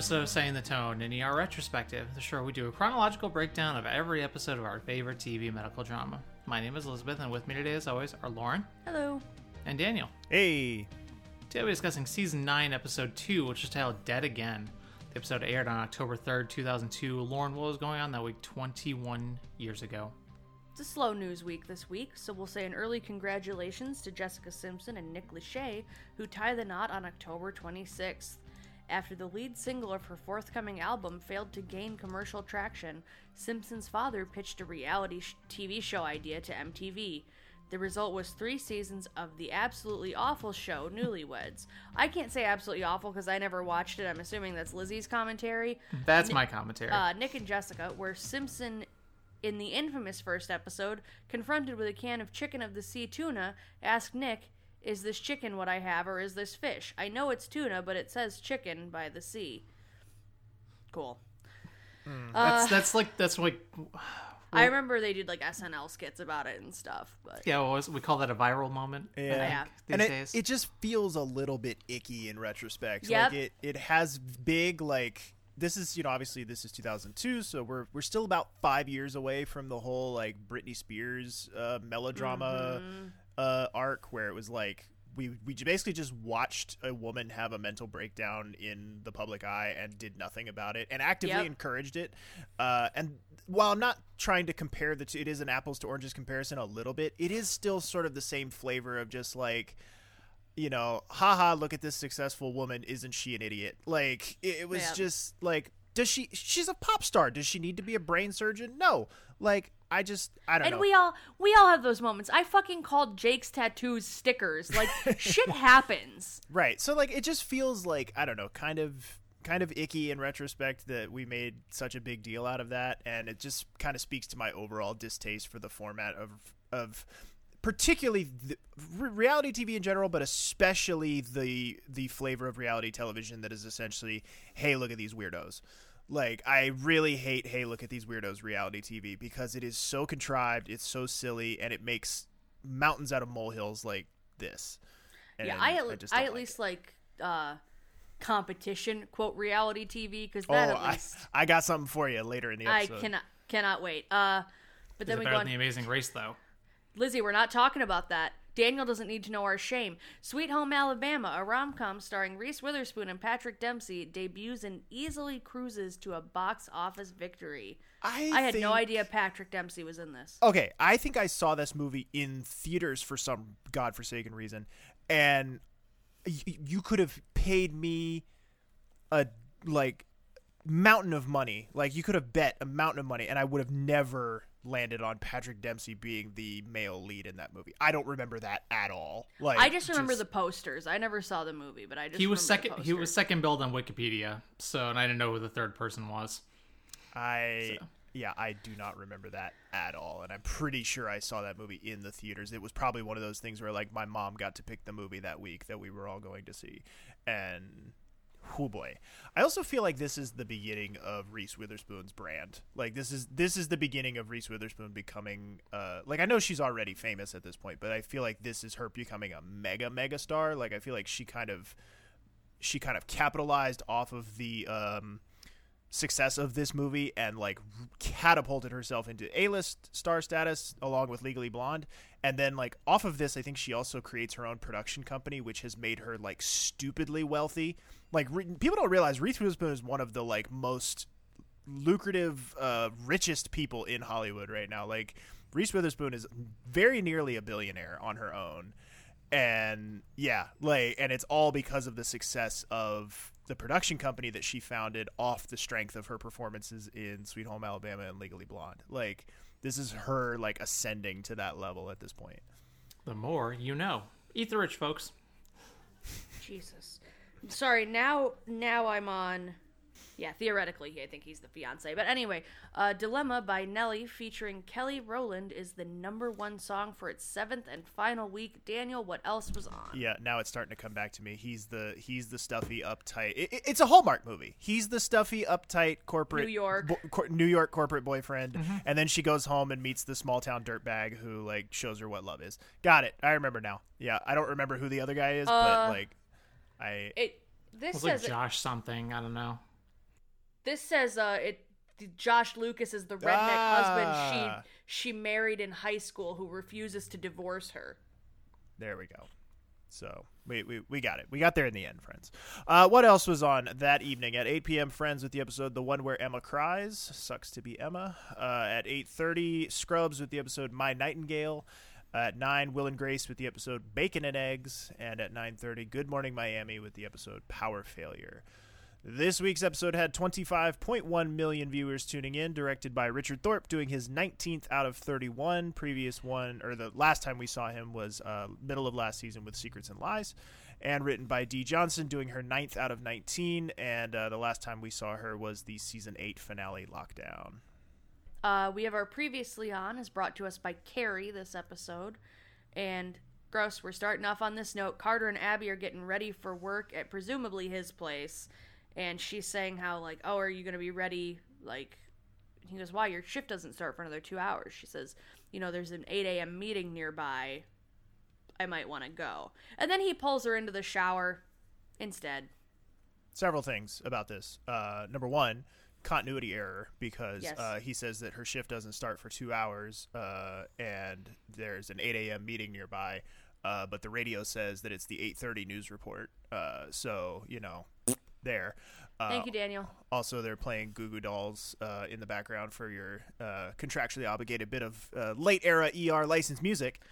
another episode of Setting the Tone, an ER retrospective, the show we do a chronological breakdown of every episode of our favorite TV medical drama. My name is Elizabeth, and with me today, as always, are Lauren Hello. and Daniel. Hey, Today we'll be discussing Season 9, Episode 2, which is titled Dead Again. The episode aired on October 3rd, 2002. Lauren, what was going on that week 21 years ago? It's a slow news week this week, so we'll say an early congratulations to Jessica Simpson and Nick Lachey, who tie the knot on October 26th. After the lead single of her forthcoming album failed to gain commercial traction, Simpson's father pitched a reality sh- TV show idea to MTV. The result was three seasons of the absolutely awful show Newlyweds. I can't say absolutely awful because I never watched it. I'm assuming that's Lizzie's commentary. That's my commentary. uh, Nick and Jessica, where Simpson, in the infamous first episode, confronted with a can of chicken of the sea tuna, asked Nick, Is this chicken what I have, or is this fish? I know it's tuna, but it says chicken by the sea. Cool. that's that's like that's like I remember they did like SNL skits about it and stuff, but yeah, what was, we call that a viral moment. Yeah. think, Yeah. These and it, it just feels a little bit icky in retrospect. Yep. Like it, it has big like this is you know obviously this is 2002, so we're we're still about five years away from the whole like Britney Spears uh, melodrama Mm-hmm. Uh, arc where it was like. We, we basically just watched a woman have a mental breakdown in the public eye and did nothing about it and actively Yep. encouraged it. Uh, and while I'm not trying to compare the two, it is an apples to oranges comparison a little bit. It is still sort of the same flavor of just like, you know, haha, look at this successful woman. Isn't she an idiot? Like, it, it was just like, does she, she's a pop star. Does she need to be a brain surgeon? No. Like, I just, I don't and know. And we all we all have those moments. I fucking called Jake's tattoos stickers. Like shit happens. Right. So like it just feels like I don't know, kind of kind of icky in retrospect that we made such a big deal out of that and it just kind of speaks to my overall distaste for the format of of particularly the, re- reality TV in general but especially the the flavor of reality television that is essentially hey look at these weirdos. Like I really hate hey look at these weirdos reality TV because it is so contrived, it's so silly and it makes mountains out of molehills like this. yeah, I at, just I at like least it. like uh competition quote reality TV because Oh, that at I, least I got something for you later in the episode. I cannot cannot wait. Uh, but Is then it we better go than the. Amazing Race though? Lizzie, we're not talking about that. Daniel doesn't need to know our shame. Sweet Home Alabama, a rom com starring Reese Witherspoon and Patrick Dempsey, debuts and easily cruises to a box office victory. I, I had no idea Patrick Dempsey was in this. Okay, I think I saw this movie in theaters for some godforsaken reason, and y- you could have paid me a like mountain of money. Like you could have bet a mountain of money, and I would have never landed on Patrick Dempsey being the male lead in that movie. I don't remember that at all. Like I just remember the posters. I never saw the movie, but I just He was remember second. the He was second billed on Wikipedia, so and I didn't know who the third person was. I So. yeah, I do not remember that at all, and I'm pretty sure I saw that movie in the theaters. It was probably one of those things where like my mom got to pick the movie that week that we were all going to see, and oh boy, I also feel like this is the beginning of Reese Witherspoon's brand. Like this is this is the beginning of Reese Witherspoon becoming uh like I know she's already famous at this point, but I feel like this is her becoming a mega mega star. Like I feel like she kind of she kind of capitalized off of the um success of this movie and like catapulted herself into A-list star status along with Legally Blonde and then like off of this I think she also creates her own production company which has made her like stupidly wealthy like re- people don't realize Reese Witherspoon is one of the like most lucrative uh richest people in Hollywood right now like Reese Witherspoon is very nearly a billionaire on her own and yeah like and it's all because of the success of the production company that she founded off the strength of her performances in sweet home alabama and legally blonde like this is her like ascending to that level at this point The more you know. Eat the rich, folks. Jesus. Sorry, now now I'm on yeah, theoretically I think he's the fiance. But anyway, uh, Dilemma by Nelly featuring Kelly Rowland is the number one song for its seventh and final week. Daniel, what else was on? yeah now it's starting to come back to me he's the he's the stuffy uptight it, it- it's a hallmark movie he's the stuffy uptight corporate New York. bo- cor- new york corporate boyfriend and then she goes home and meets the small town dirtbag who like shows her what love is got it i remember now yeah i don't remember who the other guy is but Uh, like i It It this was like says Josh something. I don't know. This says uh it Josh Lucas is the redneck Ah. husband she she married in high school who refuses to divorce her. There we go. So we, we, we got it. We got there in the end, friends. Uh, what else was on that evening at 8 p.m. Friends with the episode "The One Where Emma Cries." Sucks to be Emma. Uh, at 8:30, Scrubs with the episode "My Nightingale." At 9, Will and Grace with the episode "Bacon and Eggs," and at 9:30, Good Morning Miami with the episode "Power Failure." This week's episode had 25.1 million viewers tuning in, directed by Richard Thorpe, doing his 19th out of 31. Previous one, or the last time we saw him was uh, middle of last season with Secrets and Lies, and written by Dee Johnson, doing her 9th out of 19. And uh, the last time we saw her was the season 8 finale, Lockdown. Uh, we have our previously on is brought to us by Kerry this episode, and gross. We're starting off on this note. Carter and Abby are getting ready for work at presumably his place, and she's saying how like, oh, are you gonna be ready? Like, he goes, why? Your shift doesn't start for another two hours. She says, you know, there's an 8 a.m. meeting nearby. I might want to go. And then he pulls her into the shower instead. several things about this. Uh, number one, continuity error because Yes. uh, he says that her shift doesn't start for two hours, uh, and there's an 8 a.m. meeting nearby. Uh, but the radio says that it's the 8:30 news report. Uh, so you know, there. Uh, Thank you, Daniel. Also, they're playing Goo Goo Dolls uh, in the background for your uh, contractually obligated bit of uh, late era ER licensed music.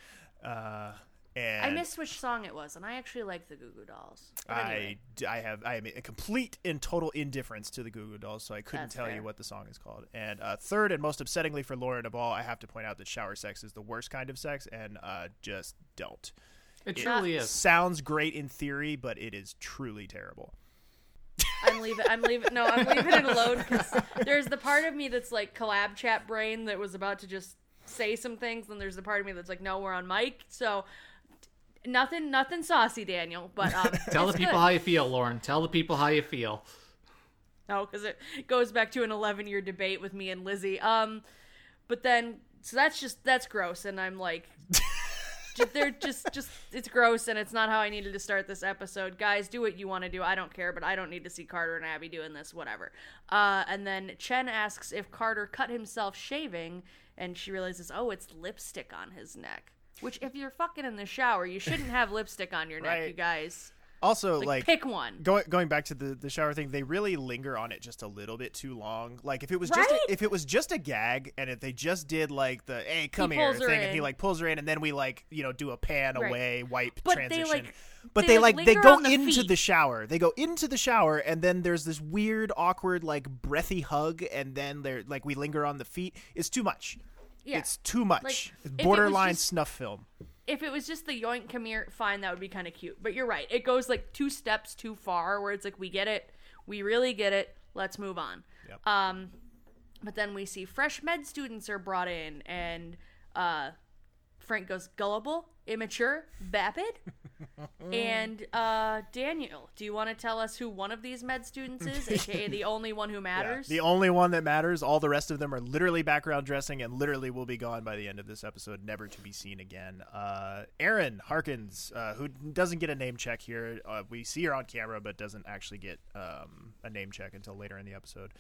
And I missed which song it was, and I actually like the Goo Goo Dolls. But I, anyway. d- I have I am a complete and total indifference to the Goo Goo Dolls, so I couldn't That's tell fair. you what the song is called. And uh, third and most upsettingly for Lauren of all, I have to point out that shower sex is the worst kind of sex, and uh, just don't. It truly It is. sounds great in theory, but it is truly terrible. I'm leaving. I'm leaving. No, I'm leaving it alone because there's the part of me that's like collab chat brain that was about to just say some things, and there's the part of me that's like, no, we're on mic, so nothing, nothing saucy, Daniel. But um, Tell the people good. how you feel, Lauren. Tell the people how you feel. No, because it goes back to an 11 year debate with me and Lizzie. Um, but then so that's just that's gross, and I'm like, they're just just it's gross, and it's not how I needed to start this episode. Guys, do what you want to do. I don't care, but I don't need to see Carter and Abby doing this. Whatever. Uh, and then Chen asks if Carter cut himself shaving, and she realizes, oh, it's lipstick on his neck. Which, if you're fucking in the shower, you shouldn't have lipstick on your neck, Right. you guys. Also, Like, like, pick one. going going back to the the shower thing, they really linger on it just a little bit too long. Like if it was just Right? a, if it was just a gag, and if they just did like the hey come He here pulls her thing, and he in. like pulls her in, and then we like you know do a pan Right. away wipe But they, transition. like- but they, they, like, like they linger go on the into feet. the shower. They go into the shower, and then there's this weird, awkward, like breathy hug, and then they're like we linger on the feet. It's too much. Yeah. It's too much. Like, it's it borderline just- snuff film. if it was just the yoink come here fine that would be kind of cute but you're right it goes like two steps too far where it's like we get it we really get it let's move on Yep. um but then we see fresh med students are brought in and uh frank goes gullible immature vapid and uh daniel do you want to tell us who one of these med students is aka the only one who Yeah, matters the only one that matters. All the rest of them are literally background dressing and literally will be gone by the end of this episode, never to be seen again. Uh, Erin Harkins, uh, who doesn't get a name check here. Uh, we see her on camera, but doesn't actually get um, a name check until later in the episode.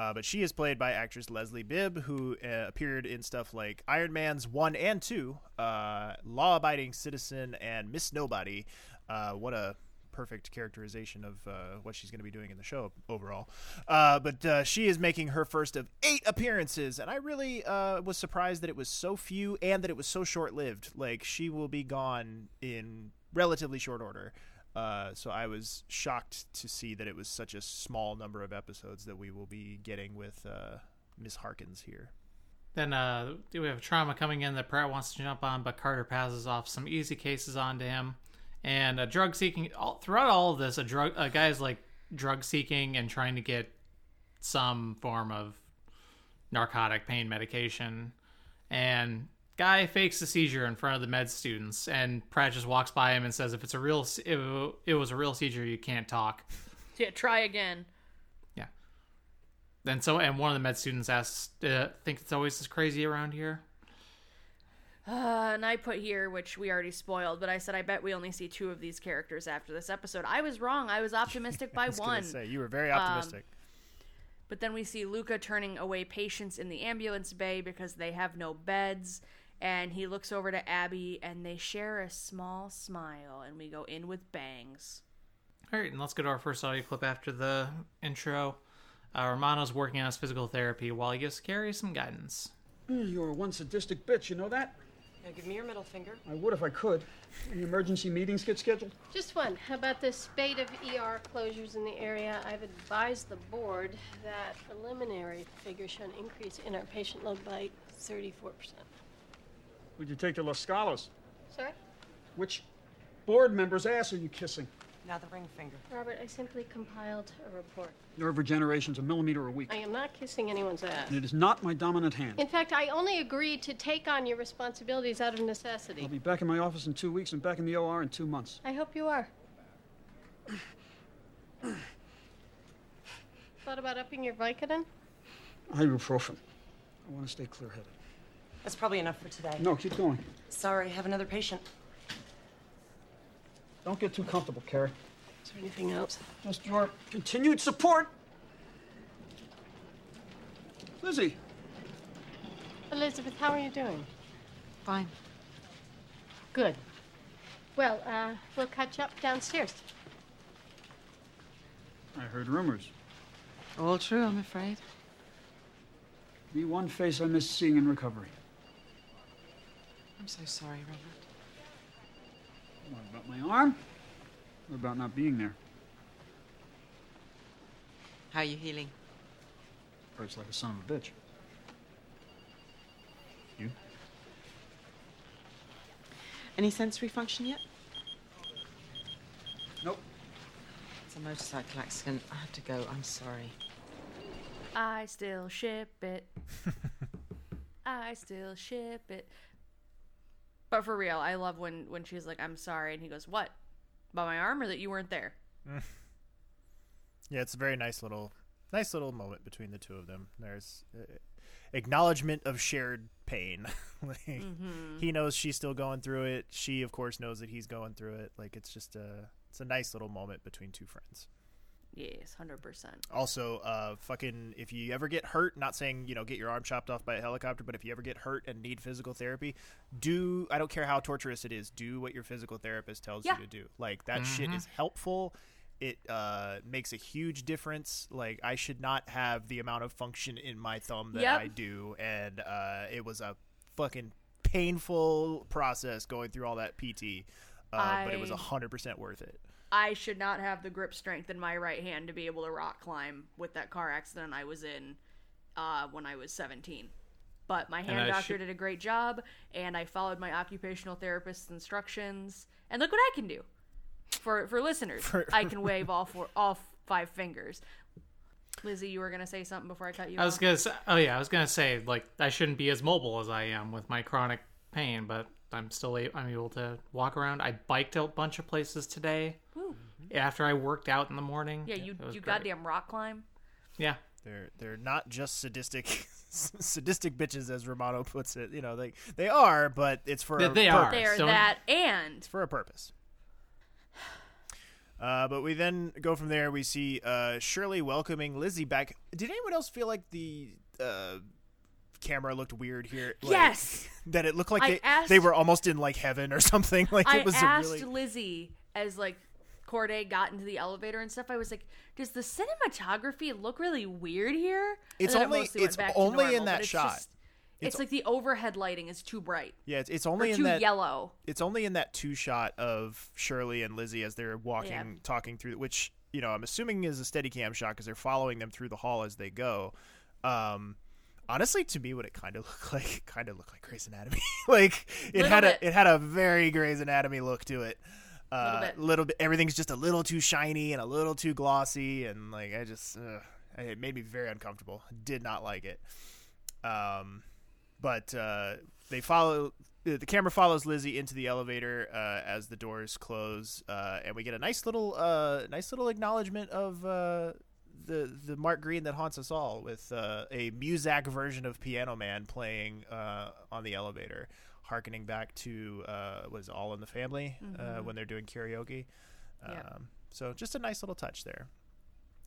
Uh, but she is played by actress Leslie Bibb, who uh, appeared in stuff like Iron Man's 1 and 2, uh, Law Abiding Citizen, and Miss Nobody. Uh, what a perfect characterization of uh, what she's going to be doing in the show overall. Uh, but uh, she is making her first of eight appearances, and I really uh, was surprised that it was so few and that it was so short lived. Like she will be gone in relatively short order. Uh, so I was shocked to see that it was such a small number of episodes that we will be getting with uh, Miss Harkins here. Then uh, we have trauma coming in that Pratt wants to jump on, but Carter passes off some easy cases onto him. And a drug seeking all, throughout all of this, a drug a guy is like drug seeking and trying to get some form of narcotic pain medication. And guy fakes a seizure in front of the med students, and Pratt just walks by him and says, "If it's a real, if it was a real seizure, you can't talk." yeah try again Yeah. Then so, and one of the med students asks, uh, "Think it's always this crazy around here?" Uh, and I put here, which we already spoiled, but I said I bet we only see two of these characters after this episode. I was wrong. I was optimistic by I was one. say you were very optimistic. But then we see Luca turning away patients in the ambulance bay because they have no beds. And he looks over to Abby and they share a small smile. And we go in with bangs. All right, and let's go to our first audio clip after the intro. Uh, Romano's working on his physical therapy while he gives Kerry some guidance. You're one sadistic bitch, you know that? Now give me your middle finger. I would if I could. Any emergency meetings get scheduled? Just one. How about the spate of ER closures in the area? I've advised the board that preliminary figures show an increase in our patient load by 34%. Would you take to Los Scalos? Sorry? Which board member's ass are you kissing? Now the ring finger. Robert, I simply compiled a report. Nerve regeneration's a millimeter a week. I am not kissing anyone's ass. And it is not my dominant hand. In fact, I only agreed to take on your responsibilities out of necessity. I'll be back in my office in two weeks and back in the OR in two months. I hope you are. Thought about upping your Vicodin? Ibuprofen. I want to stay clear headed. That's probably enough for today. No, keep going. Sorry, I have another patient. Don't get too comfortable, Kerry. Is there anything else? Just your continued support. Lizzie, Elizabeth, how are you doing? Fine. Good. Well, uh, we'll catch up downstairs. I heard rumors. All true, I'm afraid. The one face I miss seeing in recovery. I'm so sorry, Robert. What about my arm? What about not being there? How are you healing? Hurts like a son of a bitch. You? Any sensory function yet? Nope. It's a motorcycle accident. I have to go. I'm sorry. I still ship it. I still ship it. But for real, I love when when she's like, "I'm sorry," and he goes, "What? About my arm, or that you weren't there?" Yeah, it's a very nice little, nice little moment between the two of them. There's uh, acknowledgement of shared pain. like, Mm-hmm. He knows she's still going through it. She, of course, knows that he's going through it. Like it's just a, it's a nice little moment between two friends. Yes, hundred percent. Also, uh, fucking, if you ever get hurt, not saying you know get your arm chopped off by a helicopter, but if you ever get hurt and need physical therapy, do I don't care how torturous it is, do what your physical therapist tells Yeah. you to do. Like that shit is helpful. It uh, makes a huge difference. Like I should not have the amount of function in my thumb that Yep. I do, and uh, it was a fucking painful process going through all that PT. Uh, but it was I- a hundred percent worth it. I should not have the grip strength in my right hand to be able to rock climb with that car accident I was in uh, when I was 17. But my hand doctor should- did a great job, and I followed my occupational therapist's instructions. And look what I can do for for listeners. I can wave all four, all five fingers. Lizzie, you were gonna say something before I cut you I was off. gonna say, oh yeah, I was gonna say like I shouldn't be as mobile as I am with my chronic pain, but I'm still a- I'm able to walk around. I biked a bunch of places today after I worked out in the morning. yeah, you It was you great. goddamn rock climb. yeah. They're they're not just sadistic sadistic bitches as Romano puts it. You know, they they are, but it's for They- a they are. purpose. They are Don't- that and for a purpose. Uh, but we then go from there. We see uh, Shirley welcoming Lizzie back. Did anyone else feel like the uh, camera looked weird here? Like, Yes! that it looked like they, asked- they were almost in like heaven or something. Like I it was asked really Lizzie as like Corday got into the elevator and stuff. I was like, "Does the cinematography look really weird here?" It's it only- it's only in that shot. just- it's, It's- like the overhead lighting is too bright yeah. It's, it's only in too that yellow. it's only in that two shot of Shirley and Lizzie as they're walking, Yeah. talking through, which you know I'm assuming is a steady cam shot because they're following them through the hall as they go. Um, honestly, to me, what it kind of looked like, kind of looked like Grey's Anatomy. like it Little had bit. a it had a very Grey's Anatomy look to it. Uh, Little bit. little bit. Everything's just a little too shiny and a little too glossy, and like I just, ugh, it made me very uncomfortable. Did not like it. Um, but uh, they follow the the camera follows Lizzie into the elevator uh, as the doors close, uh, and we get a nice little uh, nice little acknowledgement of uh, the the Mark Green that haunts us all with uh, a Muzak version of Piano Man playing uh, on the elevator, harkening back to uh, was All in the Family uh, when they're doing karaoke. Um. So just a nice little touch there.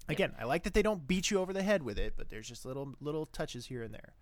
Again, I like that they don't beat you over the head with it, but there's just little little touches here and there.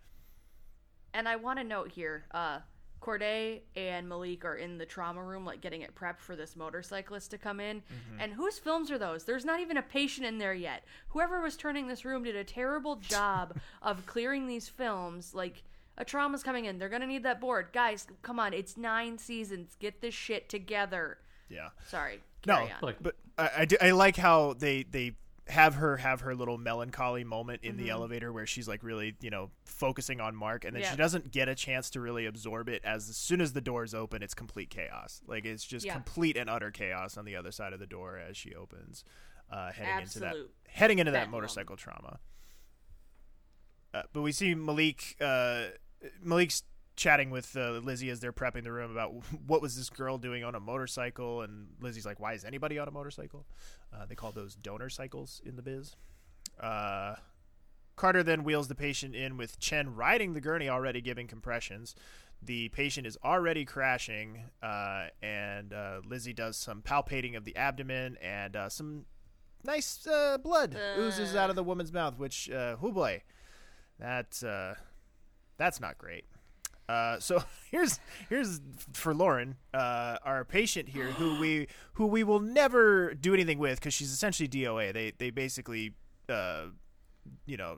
And I want to note here, uh, Corday and Malik are in the trauma room, like getting it prepped for this motorcyclist to come in. Mm-hmm. And whose films are those? There's not even a patient in there yet. Whoever was turning this room did a terrible job of clearing these films. Like, a trauma's coming in. They're going to need that board. Guys, come on. It's nine seasons. Get this shit together. Yeah. Sorry. No, on. But I, I, do- I like how they they have her have her little melancholy moment in the Mm-hmm. elevator where she's like really you know focusing on Mark, and then Yeah. she doesn't get a chance to really absorb it. As, as soon as the doors open, it's complete chaos. Like it's just Yeah. complete and utter chaos on the other side of the door as she opens, uh, heading into that heading into that motorcycle trauma. Uh, but we see Malik. Uh, Malik's chatting with uh, Lizzie as they're prepping the room about what was this girl doing on a motorcycle, and Lizzie's like, "Why is anybody on a motorcycle?" Uh, they call those donor cycles in the biz. Uh, Carter then wheels the patient in with Chen riding the gurney, already giving compressions. The patient is already crashing, uh, and uh, Lizzie does some palpating of the abdomen, and uh, some nice blood oozes out of the woman's mouth. Which, uh, whoo boy, that that's not great. Uh, so here's here's for Lauren, uh, our patient here, who we who we will never do anything with because she's essentially DOA. They they basically, uh, you know,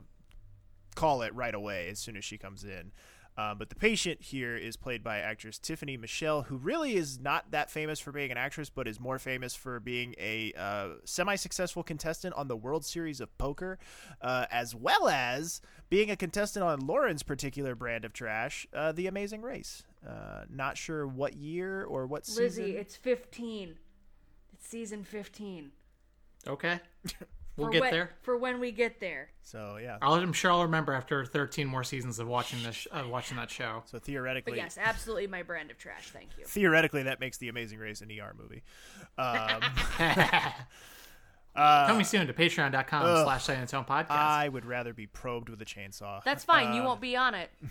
call it right away as soon as she comes in. Um, but the patient here is played by actress Tiffany Michelle, who really is not that famous for being an actress, but is more famous for being a uh, semi-successful contestant on the World Series of Poker, uh, as well as being a contestant on Lauren's particular brand of trash, uh, The Amazing Race. Uh, not sure what year or what Lizzie, season. it's 15. It's season 15. okay. We'll For get when- there. For when we get there. So yeah. I'll, I'm sure I'll remember after 13 more seasons of watching this, sh- uh, watching that show. So theoretically, But yes, absolutely my brand of trash. Thank you. theoretically, that makes The Amazing Race an ER movie. Um, Coming soon to patreon.com ugh. slash Silent Tone Podcast. I would rather be probed with a chainsaw. That's fine. Uh, you won't be on it.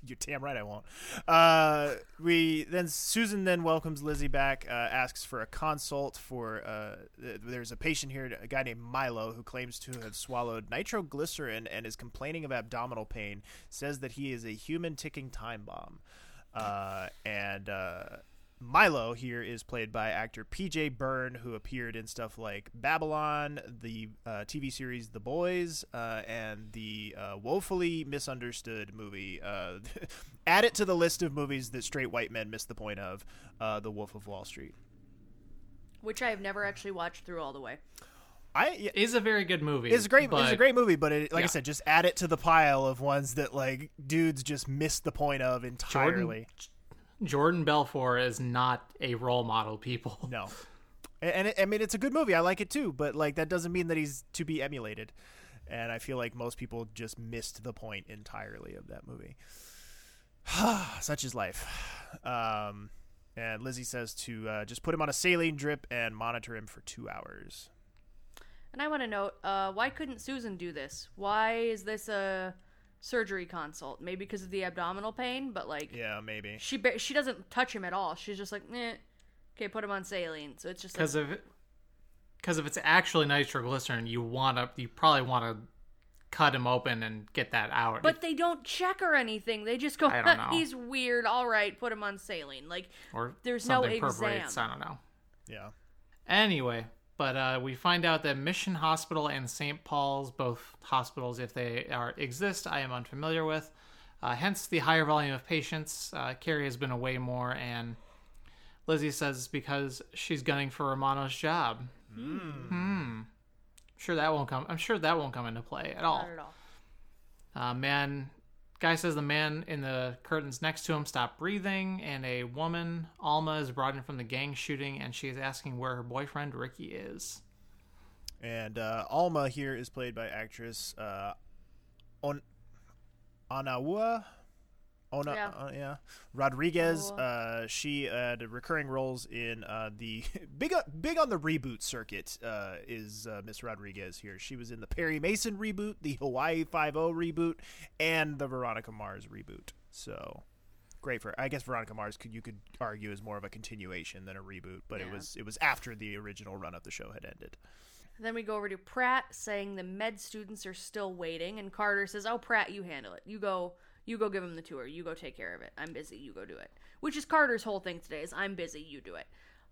You're damn right I won't. Uh, we then Susan then welcomes Lizzie back, uh, asks for a consult for. Uh, there's a patient here, a guy named Milo, who claims to have swallowed nitroglycerin and is complaining of abdominal pain. Says that he is a human ticking time bomb, uh, and. Milo here is played by actor PJ Byrne, who appeared in stuff like Babylon, the uh, TV series The Boys, uh, and the uh, woefully misunderstood movie. Uh, add it to the list of movies that straight white men miss the point of uh, The Wolf of Wall Street. Which I have never actually watched through all the way. I. Yeah, is a very good movie. it's a great. but it's a great movie, but it, like I said, just add it to the pile of ones that like dudes just missed the point of entirely. Jordan Belfort is not a role model, people. No. And it, I mean, it's a good movie. I like it too, but like that doesn't mean that he's to be emulated. And I feel like most people just missed the point entirely of that movie. Such is life. Um, and Lizzie says to uh, just put him on a saline drip and monitor him for two hours. And I want to note, uh, why couldn't Susan do this? Why is this a surgery consult? Maybe because of the abdominal pain, but like Yeah, maybe. she ba- she doesn't touch him at all. She's just like, eh, okay, put him on saline. So it's just like, Because if because if it's actually nitroglycerin, you want to you probably want to cut him open and get that out. but they don't check or anything. They just go, I don't know. he's weird. All right, put him on saline. Like or there's no something exam. I don't know. Yeah. Anyway, but uh, we find out that Mission Hospital and St. Paul's, both hospitals, if they are exist, I am unfamiliar with. Uh, hence the higher volume of patients. Uh, Kerry has been away more, and Lizzie says it's because she's gunning for Romano's job. Hmm. Sure that won't come. I'm sure that won't come into play at all. Not at all. Uh, man, guy says the man in the curtains next to him stopped breathing, and a woman, Alma, is brought in from the gang shooting, and she is asking where her boyfriend Ricky is. And uh, Alma here is played by actress uh, On Anawa. Ona, Yeah. uh, yeah. Rodriguez. Uh, she had recurring roles in uh, the big on- big on the reboot circuit. Uh, is uh, Miss Rodriguez here? She was in the Perry Mason reboot, the Hawaii Five O reboot, and the Veronica Mars reboot. So great for. I guess Veronica Mars could you could argue is more of a continuation than a reboot, but it was it was after the original run of the show had ended. Then we go over to Pratt saying the med students are still waiting, and Carter says, "Oh, Pratt, you handle it. You go, you go give him the tour. You go take care of it. I'm busy. You go do it." Which is Carter's whole thing today: is I'm busy. You do it.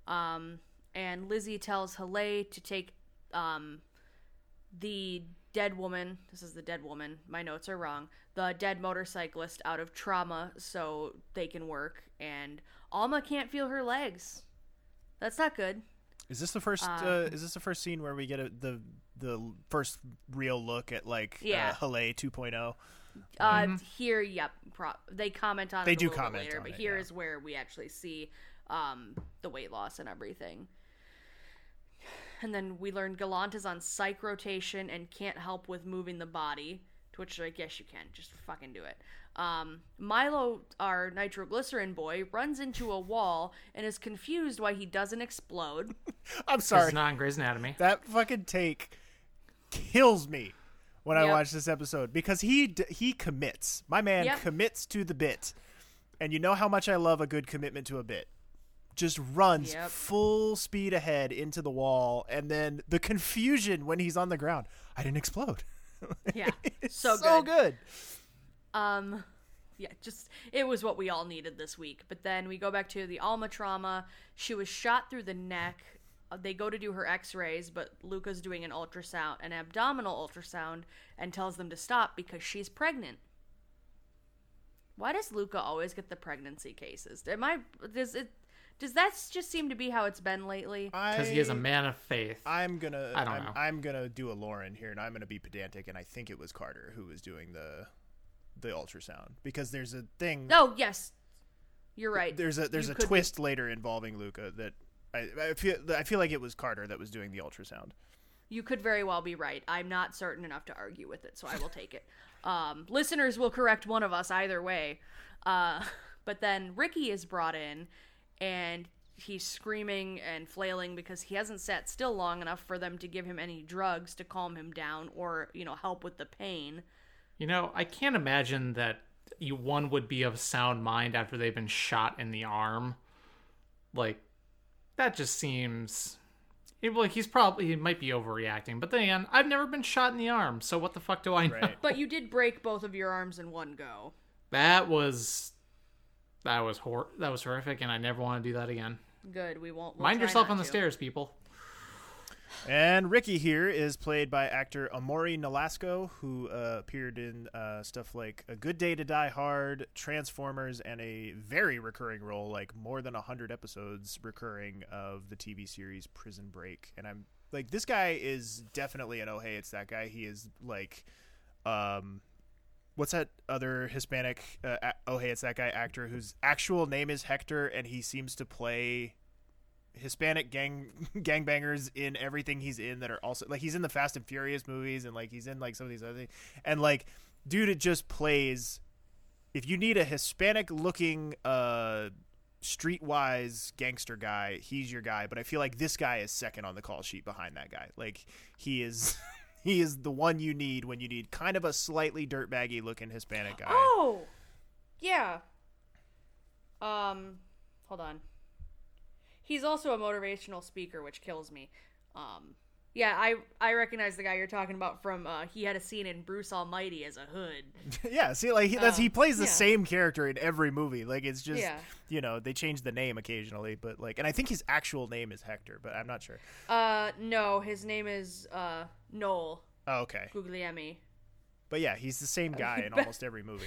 Um, and Lizzie tells Haley to take um, the dead woman. This is the dead woman. My notes are wrong. The dead motorcyclist out of trauma, so they can work. And Alma can't feel her legs. That's not good. Is this the first? Uh, is this the first scene where we get a, the the first real look at like Yeah. uh, Haley 2.0? Uh, here, yep. Pro- they comment on They it a do bit comment later, on but it, here yeah. is where we actually see um, the weight loss and everything. And then we learn Gallant is on psych rotation and can't help with moving the body. To which I guess you can just fucking do it. Um, Milo, our nitroglycerin boy, runs into a wall and is confused why he doesn't explode. I'm It's sorry. not in Grey's Anatomy. that fucking take kills me when I Yep. watch this episode because he d- he commits. My man Yep. commits to the bit, and you know how much I love a good commitment to a bit. Just runs Yep. full speed ahead into the wall, and then the confusion when he's on the ground. I didn't explode. Yeah, so so good. good. Um, yeah, just it was what we all needed this week. But then we go back to the Alma trauma. She was shot through the neck. Uh, they go to do her X-rays, but Luca's doing an ultrasound, an abdominal ultrasound, and tells them to stop because she's pregnant. Why does Luca always get the pregnancy cases? Am I? Does it? Does that just seem to be how it's been lately? Because he is a man of faith. I'm gonna. I don't I'm, know. I'm gonna do a Lauren here, and I'm gonna be pedantic, and I think it was Carter who was doing the the ultrasound because there's a thing. Oh yes, you're right. There's a there's You a could be- twist later involving Luca that I, I feel I feel like it was Carter that was doing the ultrasound. You could very well be right. I'm not certain enough to argue with it, so I will take it. Um, listeners will correct one of us either way. Uh, but then Ricky is brought in, and he's screaming and flailing because he hasn't sat still long enough for them to give him any drugs to calm him down or you know help with the pain. You know, I can't imagine that you one would be of sound mind after they've been shot in the arm. Like that just seems it, like he's probably he might be overreacting. But then again, I've never been shot in the arm, so what the fuck do I know? Right. But you did break both of your arms in one go. That was that was hor- that was horrific, and I never want to do that again. Good. We won't. we'll Mind yourself not on the to. stairs, people. And Ricky here is played by actor Amaury Nolasco, who uh, appeared in uh, stuff like A Good Day to Die Hard, Transformers, and a very recurring role, like more than 100 episodes recurring of the TV series Prison Break. And I'm like, this guy is definitely an oh, hey, it's that guy. He is like, um, what's that other Hispanic uh, oh, hey, it's that guy actor whose actual name is Hector, and he seems to play Hispanic gang gangbangers in everything he's in that are also like he's in the Fast and Furious movies and like he's in like some of these other things. And like dude it just plays if you need a Hispanic looking uh streetwise gangster guy he's your guy. But I feel like this guy is second on the call sheet behind that guy. Like he is he is the one you need when you need kind of a slightly dirtbaggy looking Hispanic guy. Oh, yeah. Um, hold on. He's also a motivational speaker, which kills me. Um, yeah, I I recognize the guy you're talking about from. Uh, he had a scene in Bruce Almighty as a hood. yeah, see, like he, that's he Um, plays the yeah. same character in every movie. Like it's just Yeah. you know they change the name occasionally, but like, and I think his actual name is Hector, but I'm not sure. Uh, no, his name is uh Noel Oh, okay, Gugliemi. But yeah, he's the same guy in almost every movie.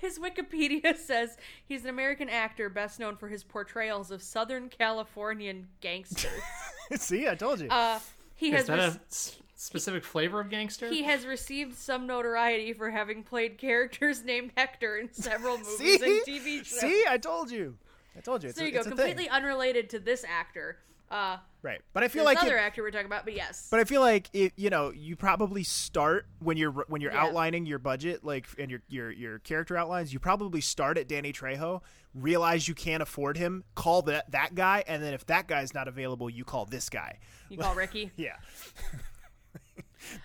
His Wikipedia says he's an American actor best known for his portrayals of Southern Californian gangsters. see, I told you. uh, he Is has that rec- a s- specific flavor of gangster? He has received some notoriety for having played characters named Hector in several movies see, and TV shows. see, I told you. I told you. It's so a, you go, it's a thing. completely unrelated to this actor. Uh, right. But I feel like other it, actor we're talking about, but yes. But I feel like it, you know, you probably start when you're when you're Yeah. outlining your budget, like and your your your character outlines. You probably start at Danny Trejo, realize you can't afford him, call that that guy, and then if that guy's not available, you call this guy. you call Ricky. Yeah,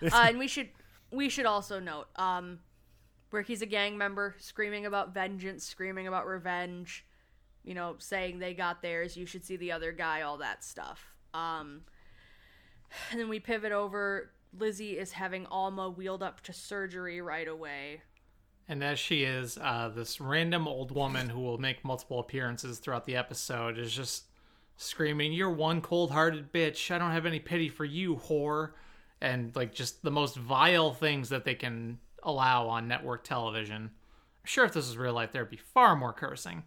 uh, and we should we should also note, um, Ricky's a gang member, screaming about vengeance, screaming about revenge, you know, saying they got theirs, you should see the other guy, all that stuff. Um, And then we pivot over. Lizzie is having Alma wheeled up to surgery right away. And as she is, uh, this random old woman who will make multiple appearances throughout the episode is just screaming, You're one cold hearted bitch. I don't have any pity for you, whore. And like just the most vile things that they can allow on network television. I'm sure if this was real life, there'd be far more cursing.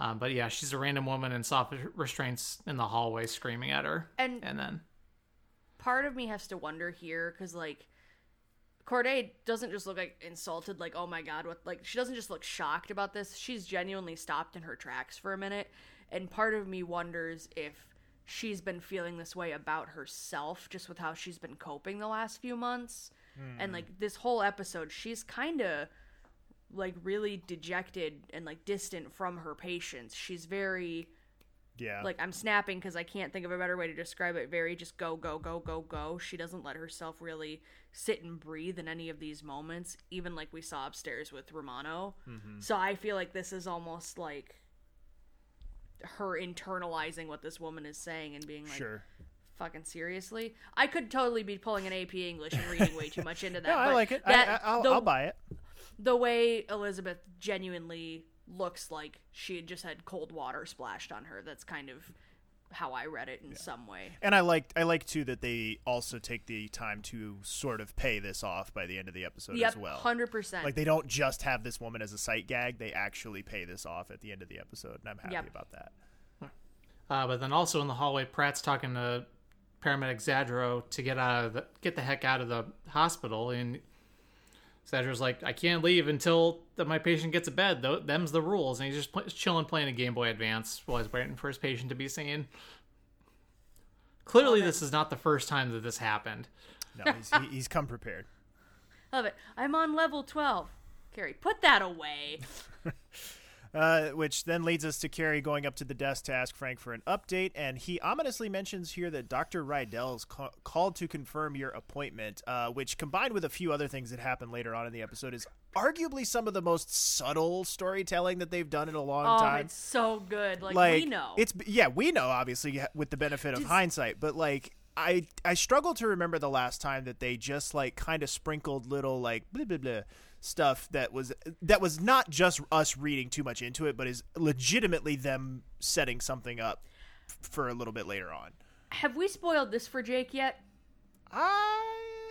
Um, but yeah, she's a random woman in soft restraints in the hallway screaming at her. And- and then Part of me has to wonder here because, like, Corday doesn't just look like insulted, like, oh my god, what, like, she doesn't just look shocked about this. She's genuinely stopped in her tracks for a minute. And part of me wonders if she's been feeling this way about herself just with how she's been coping the last few months. And, like, this whole episode, she's kind of like really dejected and like distant from her patients. She's very Yeah. like I'm snapping because I can't think of a better way to describe it. Very just go go go go go. She doesn't let herself really sit and breathe in any of these moments, even like we saw upstairs with Romano. Mm-hmm. So I feel like this is almost like her internalizing what this woman is saying and being like, sure. "Fucking seriously." I could totally be pulling an AP English and reading way too much into that. No, I like it. That, I, I, I'll, the- I'll buy it. The way Elizabeth genuinely looks like she had just had cold water splashed on her. That's kind of how I read it in some way. And I like I like too that they also take the time to sort of pay this off by the end of the episode Yep, as well. hundred percent. Like they don't just have this woman as a sight gag; they actually pay this off at the end of the episode, and I'm happy Yep. about that. Uh, but then also in the hallway, Pratt's talking to paramedic Zadro to get out of the get the heck out of the hospital, and Zadro's like, "I can't leave until that my patient gets a bed. Though them's the rules." And he's just pl- chilling, playing a Game Boy Advance while he's waiting for his patient to be seen. Clearly, this is not the first time that this happened. No, he's, he, he's come prepared. Love it. I'm on level twelve. Kerry, put that away. Uh, which then leads us to Kerry going up to the desk to ask Frank for an update, and he ominously mentions here that Dr. Rydell's ca- called to confirm your appointment, uh, which combined with a few other things that happen later on in the episode is arguably some of the most subtle storytelling that they've done in a long Oh, time. it's so good. Like, like we know. it's yeah we know obviously with the benefit of Does- hindsight but like i i struggle to remember the last time that they just like kind of sprinkled little like blah blah blah stuff that was that was not just us reading too much into it but is legitimately them setting something up f- for a little bit later on Have we spoiled this for Jake yet? uh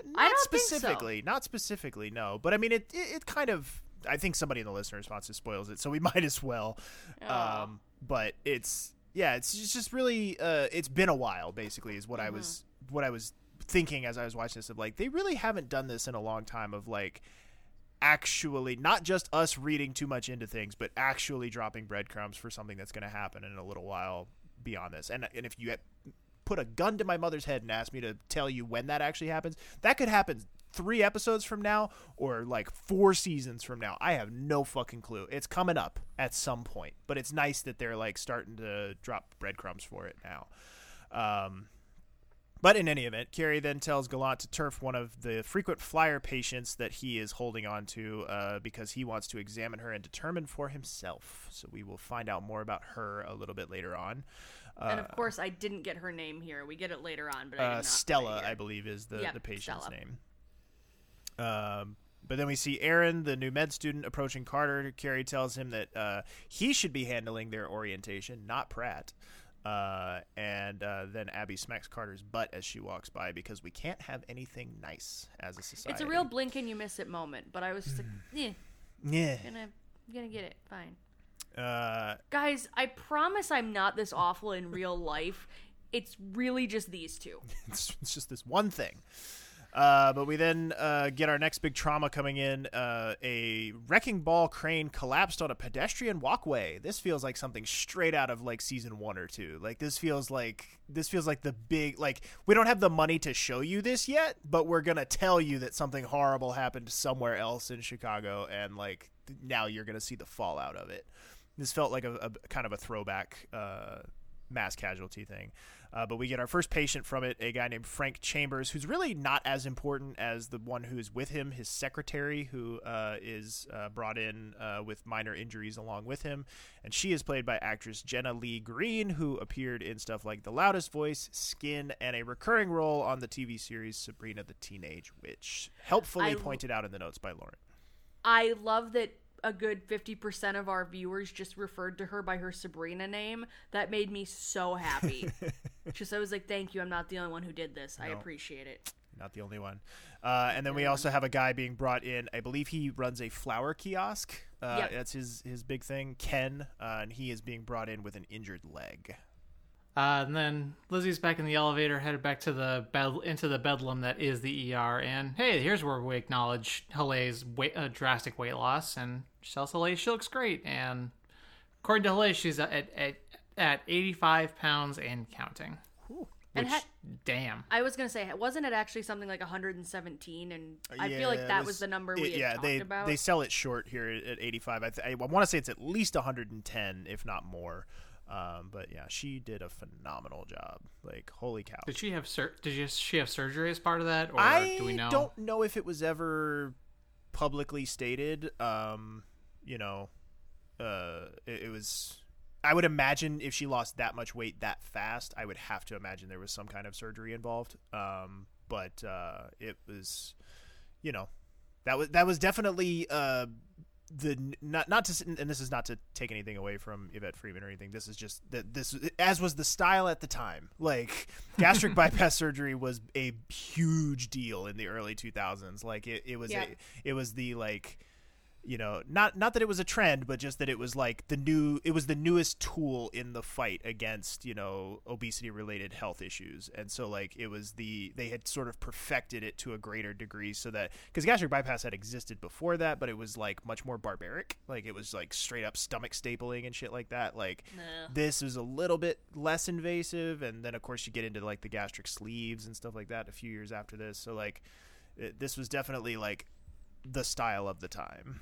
not think so. specifically not specifically no but i mean it, it it kind of i think somebody in the listener response spoils it so we might as well Aw. um but it's yeah it's just just really uh it's been a while basically is what i was what i was thinking as i was watching this of like they really haven't done this in a long time of like actually not just us reading too much into things but actually dropping breadcrumbs for something that's going to happen in a little while beyond this. And and if you put a gun to my mother's head and asked me to tell you when that actually happens that could happen three episodes from now or like four seasons from now. I have no fucking clue. It's coming up at some point but it's nice that they're like starting to drop breadcrumbs for it now. Um but in any event, Kerry then tells Gallant to turf one of the frequent flyer patients that he is holding on to uh, because he wants to examine her and determine for himself. So we will find out more about her a little bit later on. and of course, I didn't get her name here. We get it later on, but I Uh, Stella, I believe, is the, Yep, the patient's Stella. name. Um, but then we see Erin, the new med student, approaching Carter. Kerry tells him that uh, he should be handling their orientation, not Pratt. Uh, and uh, then Abby smacks Carter's butt as she walks by because we can't have anything nice as a society. It's a real blink and you miss it moment, but I was just like, yeah, yeah. gonna, gonna get it. Fine. Uh, Guys, I promise I'm not this awful in real life. It's really just these two. it's, it's just this one thing. Uh, but we then uh, get our next big trauma coming in. Uh, a wrecking ball crane collapsed on a pedestrian walkway. This feels like something straight out of like season one or two. Like this feels like this feels like the big like we don't have the money to show you this yet, but we're gonna tell you that something horrible happened somewhere else in Chicago, and like now you're gonna see the fallout of it. This felt like a, a kind of a throwback uh, mass casualty thing. Uh, but we get our first patient from it, a guy named Frank Chambers, who's really not as important as the one who's with him, his secretary, who uh, is uh, brought in uh, with minor injuries along with him. And she is played by actress Jenna Leigh Green, who appeared in stuff like The Loudest Voice, Skin, and a recurring role on the TV series Sabrina the Teenage Witch. Helpfully I- pointed out in the notes by Lauren. I love that a good 50% of our viewers just referred to her by her Sabrina name. That made me so happy. just I was like, thank you. I'm not the only one who did this. I appreciate it. Not the only one. Uh, and then we also have a guy being brought in. I believe he runs a flower kiosk. Uh, Yep. That's his, his big thing. Ken. Uh, and he is being brought in with an injured leg. Uh, and then Lizzie's back in the elevator, headed back to the bed into the bedlam that is the ER. And hey, here's where we acknowledge Haleh's weight, uh, drastic weight loss, and she tells Haleh she looks great. And according to Haleh, she's at at, at 85 pounds and counting. And Which, ha- damn. I was gonna say, wasn't it actually something like 117? And I Yeah, feel like that was, the number we it- had yeah, talked they, about. they sell it short here at 85. I, th- I want to say it's at least 110, if not more. Um, but yeah, she did a phenomenal job. Like, holy cow. Did she have sur- Did she have surgery as part of that, or I do we know? don't know if it was ever publicly stated. Um, you know, uh, it, it was. I would imagine if she lost that much weight that fast, I would have to imagine there was some kind of surgery involved. Um, but uh, it was, you know, that was that was definitely uh, the not not to and this is not to take anything away from Yvette Freeman or anything. This is just that this as was the style at the time. Like gastric bypass surgery was a huge deal in the early 2000s. Like it, it was Yeah. a, it was the like you know not not that it was a trend but just that it was like the new it was the newest tool in the fight against you know obesity related health issues. And so like it was the they had sort of perfected it to a greater degree so that because gastric bypass had existed before that but it was like much more barbaric. Like it was like straight up stomach stapling and shit like that. Like this was a little bit less invasive. And then of course you get into like the gastric sleeves and stuff like that a few years after this. So like it, this was definitely like the style of the time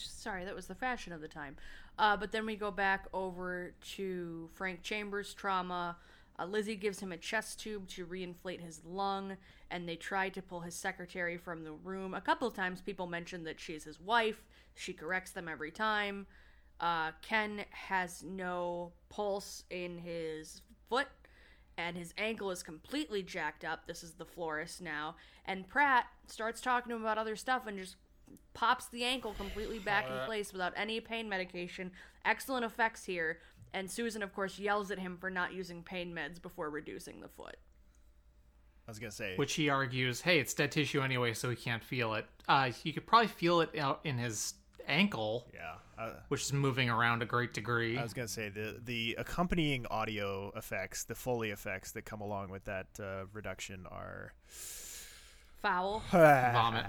Sorry, that was the fashion of the time. Uh, but then we go back over to Frank Chambers' trauma. Uh, Lizzie gives him a chest tube to reinflate his lung, and they try to pull his secretary from the room. A couple of times, people mention that she's his wife. She corrects them every time. Uh, Ken has no pulse in his foot, and his ankle is completely jacked up. This is the florist now. And Pratt starts talking to him about other stuff and just pops the ankle completely back in place without any pain medication. Excellent effects here. And Susan, of course, yells at him for not using pain meds before reducing the foot. I was gonna say, Which he argues, hey, it's dead tissue anyway, so he can't feel it. Uh, you could probably feel it out in his ankle, yeah, uh, which is moving around a great degree. I was gonna say the the accompanying audio effects, the Foley effects that come along with that uh, reduction are Foul. Vomit.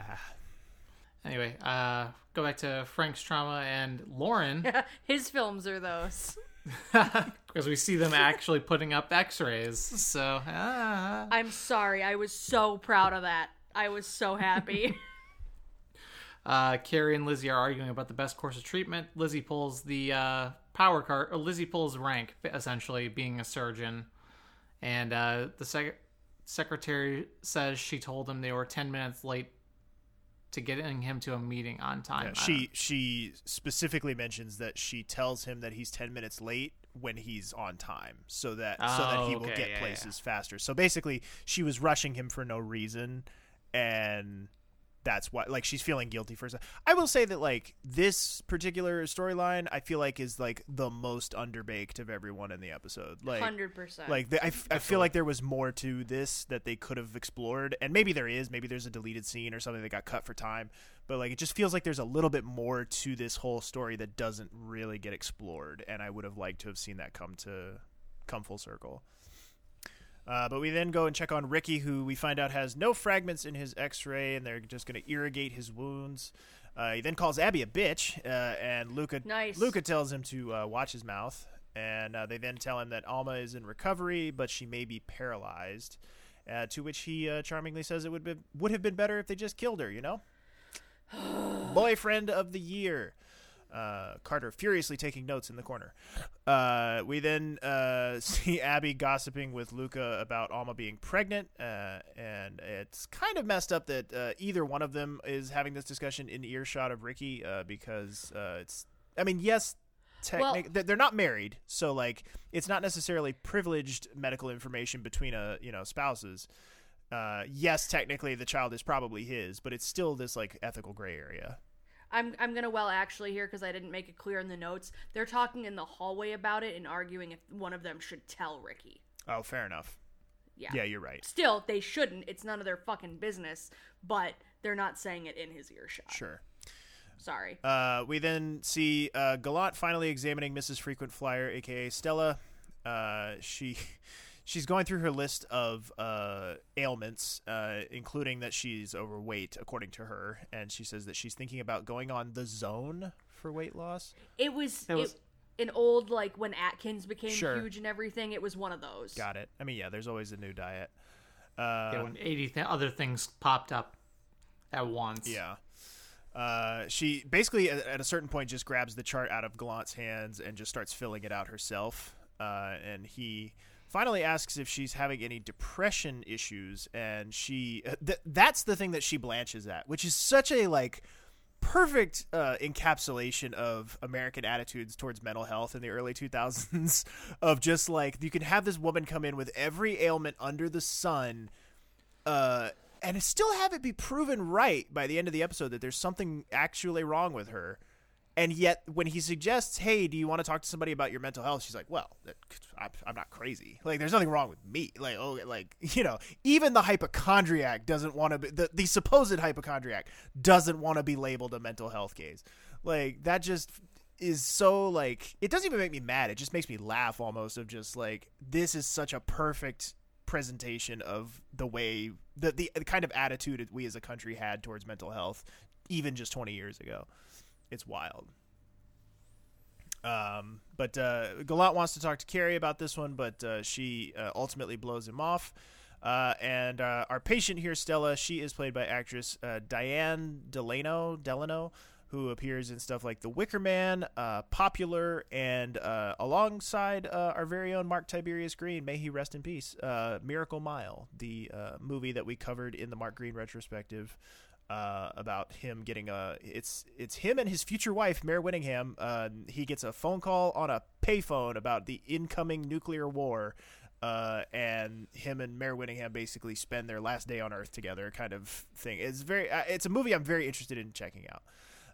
Anyway, uh, go back to Frank's trauma and Lauren, His films are those. because we see them actually putting up X-rays. So, ah. I'm sorry. I was so proud of that. I was so happy. Uh, Kerry and Lizzie are arguing about the best course of treatment. Lizzie pulls the uh, power card. Or Lizzie pulls rank, essentially being a surgeon, and uh, the sec- secretary says she told him they were ten minutes late to getting him to a meeting on time. Yeah, she she specifically mentions that she tells him that he's 10 minutes late when he's on time so that so that he Oh, will okay, get yeah, places faster. So basically she was rushing him for no reason and that's why like she's feeling guilty for herself. I will say that like this particular storyline I feel like is like the most underbaked of everyone in the episode. Like 100%. like the, I, f- I feel like there was more to this that they could have explored and maybe there is maybe there's a deleted scene or something that got cut for time but like it just feels like there's a little bit more to this whole story that doesn't really get explored and i would have liked to have seen that come to come full circle uh, but we then go and check on Ricky, who we find out has no fragments in his X-ray, and they're just going to irrigate his wounds. Uh, he then calls Abby a bitch, uh, and Luca Nice. Luca tells him to uh, watch his mouth. And uh, they then tell him that Alma is in recovery, but she may be paralyzed. Uh, to which he uh, charmingly says it would be, would have been better if they just killed her. You know, boyfriend of the year. Uh, Carter furiously taking notes in the corner. Uh, we then uh, see Abby gossiping with Luca about Alma being pregnant, uh, and it's kind of messed up that uh, either one of them is having this discussion in earshot of Ricky uh, because uh, it's. I mean, yes, technic- Well- they're not married, so like it's not necessarily privileged medical information between a you know spouses. Uh, yes, technically the child is probably his, but it's still this like ethical gray area. I'm I'm gonna well actually here because I didn't make it clear in the notes. They're talking in the hallway about it and arguing if one of them should tell Ricky. Oh, fair enough. Yeah. Yeah, you're right. Still, they shouldn't. It's none of their fucking business. But they're not saying it in his earshot. Sure. Sorry. Uh, we then see uh, Gallant finally examining Mrs. Frequent Flyer, aka Stella. Uh, she she's going through her list of uh, ailments, uh, including that she's overweight, according to her, and she says that she's thinking about going on the Zone for weight loss. It was, It was- it- an old like when Atkins became Sure. huge and everything. It was one of those. Got it. I mean, yeah, there's always a new diet. Uh, yeah, when 80 th- other things popped up at once. Yeah. Uh, she basically at, at a certain point just grabs the chart out of Gallant's hands and just starts filling it out herself. Uh, and he finally asks if she's having any depression issues, and she uh, th- that's the thing that she blanches at, which is such a like perfect uh, encapsulation of American attitudes towards mental health in the early 2000s of just like you can have this woman come in with every ailment under the sun uh, and still have it be proven right by the end of the episode that there's something actually wrong with her. And yet, when he suggests, "Hey, do you want to talk to somebody about your mental health?" She's like, "Well, I'm, not crazy. Like, there's nothing wrong with me. Like, oh, like you know, even the hypochondriac doesn't want to be the, the supposed hypochondriac doesn't want to be labeled a mental health case. Like, that just is so like it doesn't even make me mad. It just makes me laugh almost. Of just like this is such a perfect presentation of the way the the kind of attitude we as a country had towards mental health even just 20 years ago it's wild. Um, but uh, Gallant wants to talk to Kerry about this one, but uh, she uh, ultimately blows him off. Uh, and uh, our patient here, Stella, she is played by actress uh, Diane Delano, Delano, who appears in stuff like The Wicker Man, Popular, and alongside our very own Mark Tiberius Greene, may he rest in peace, Miracle Mile, the movie that we covered in the Mark Greene retrospective uh, about him getting a it's it's him and his future wife Mare Winningham. Uh, he gets a phone call on a payphone about the incoming nuclear war, uh, and him and Mare Winningham basically spend their last day on Earth together, kind of thing. It's very uh, it's a movie I'm very interested in checking out.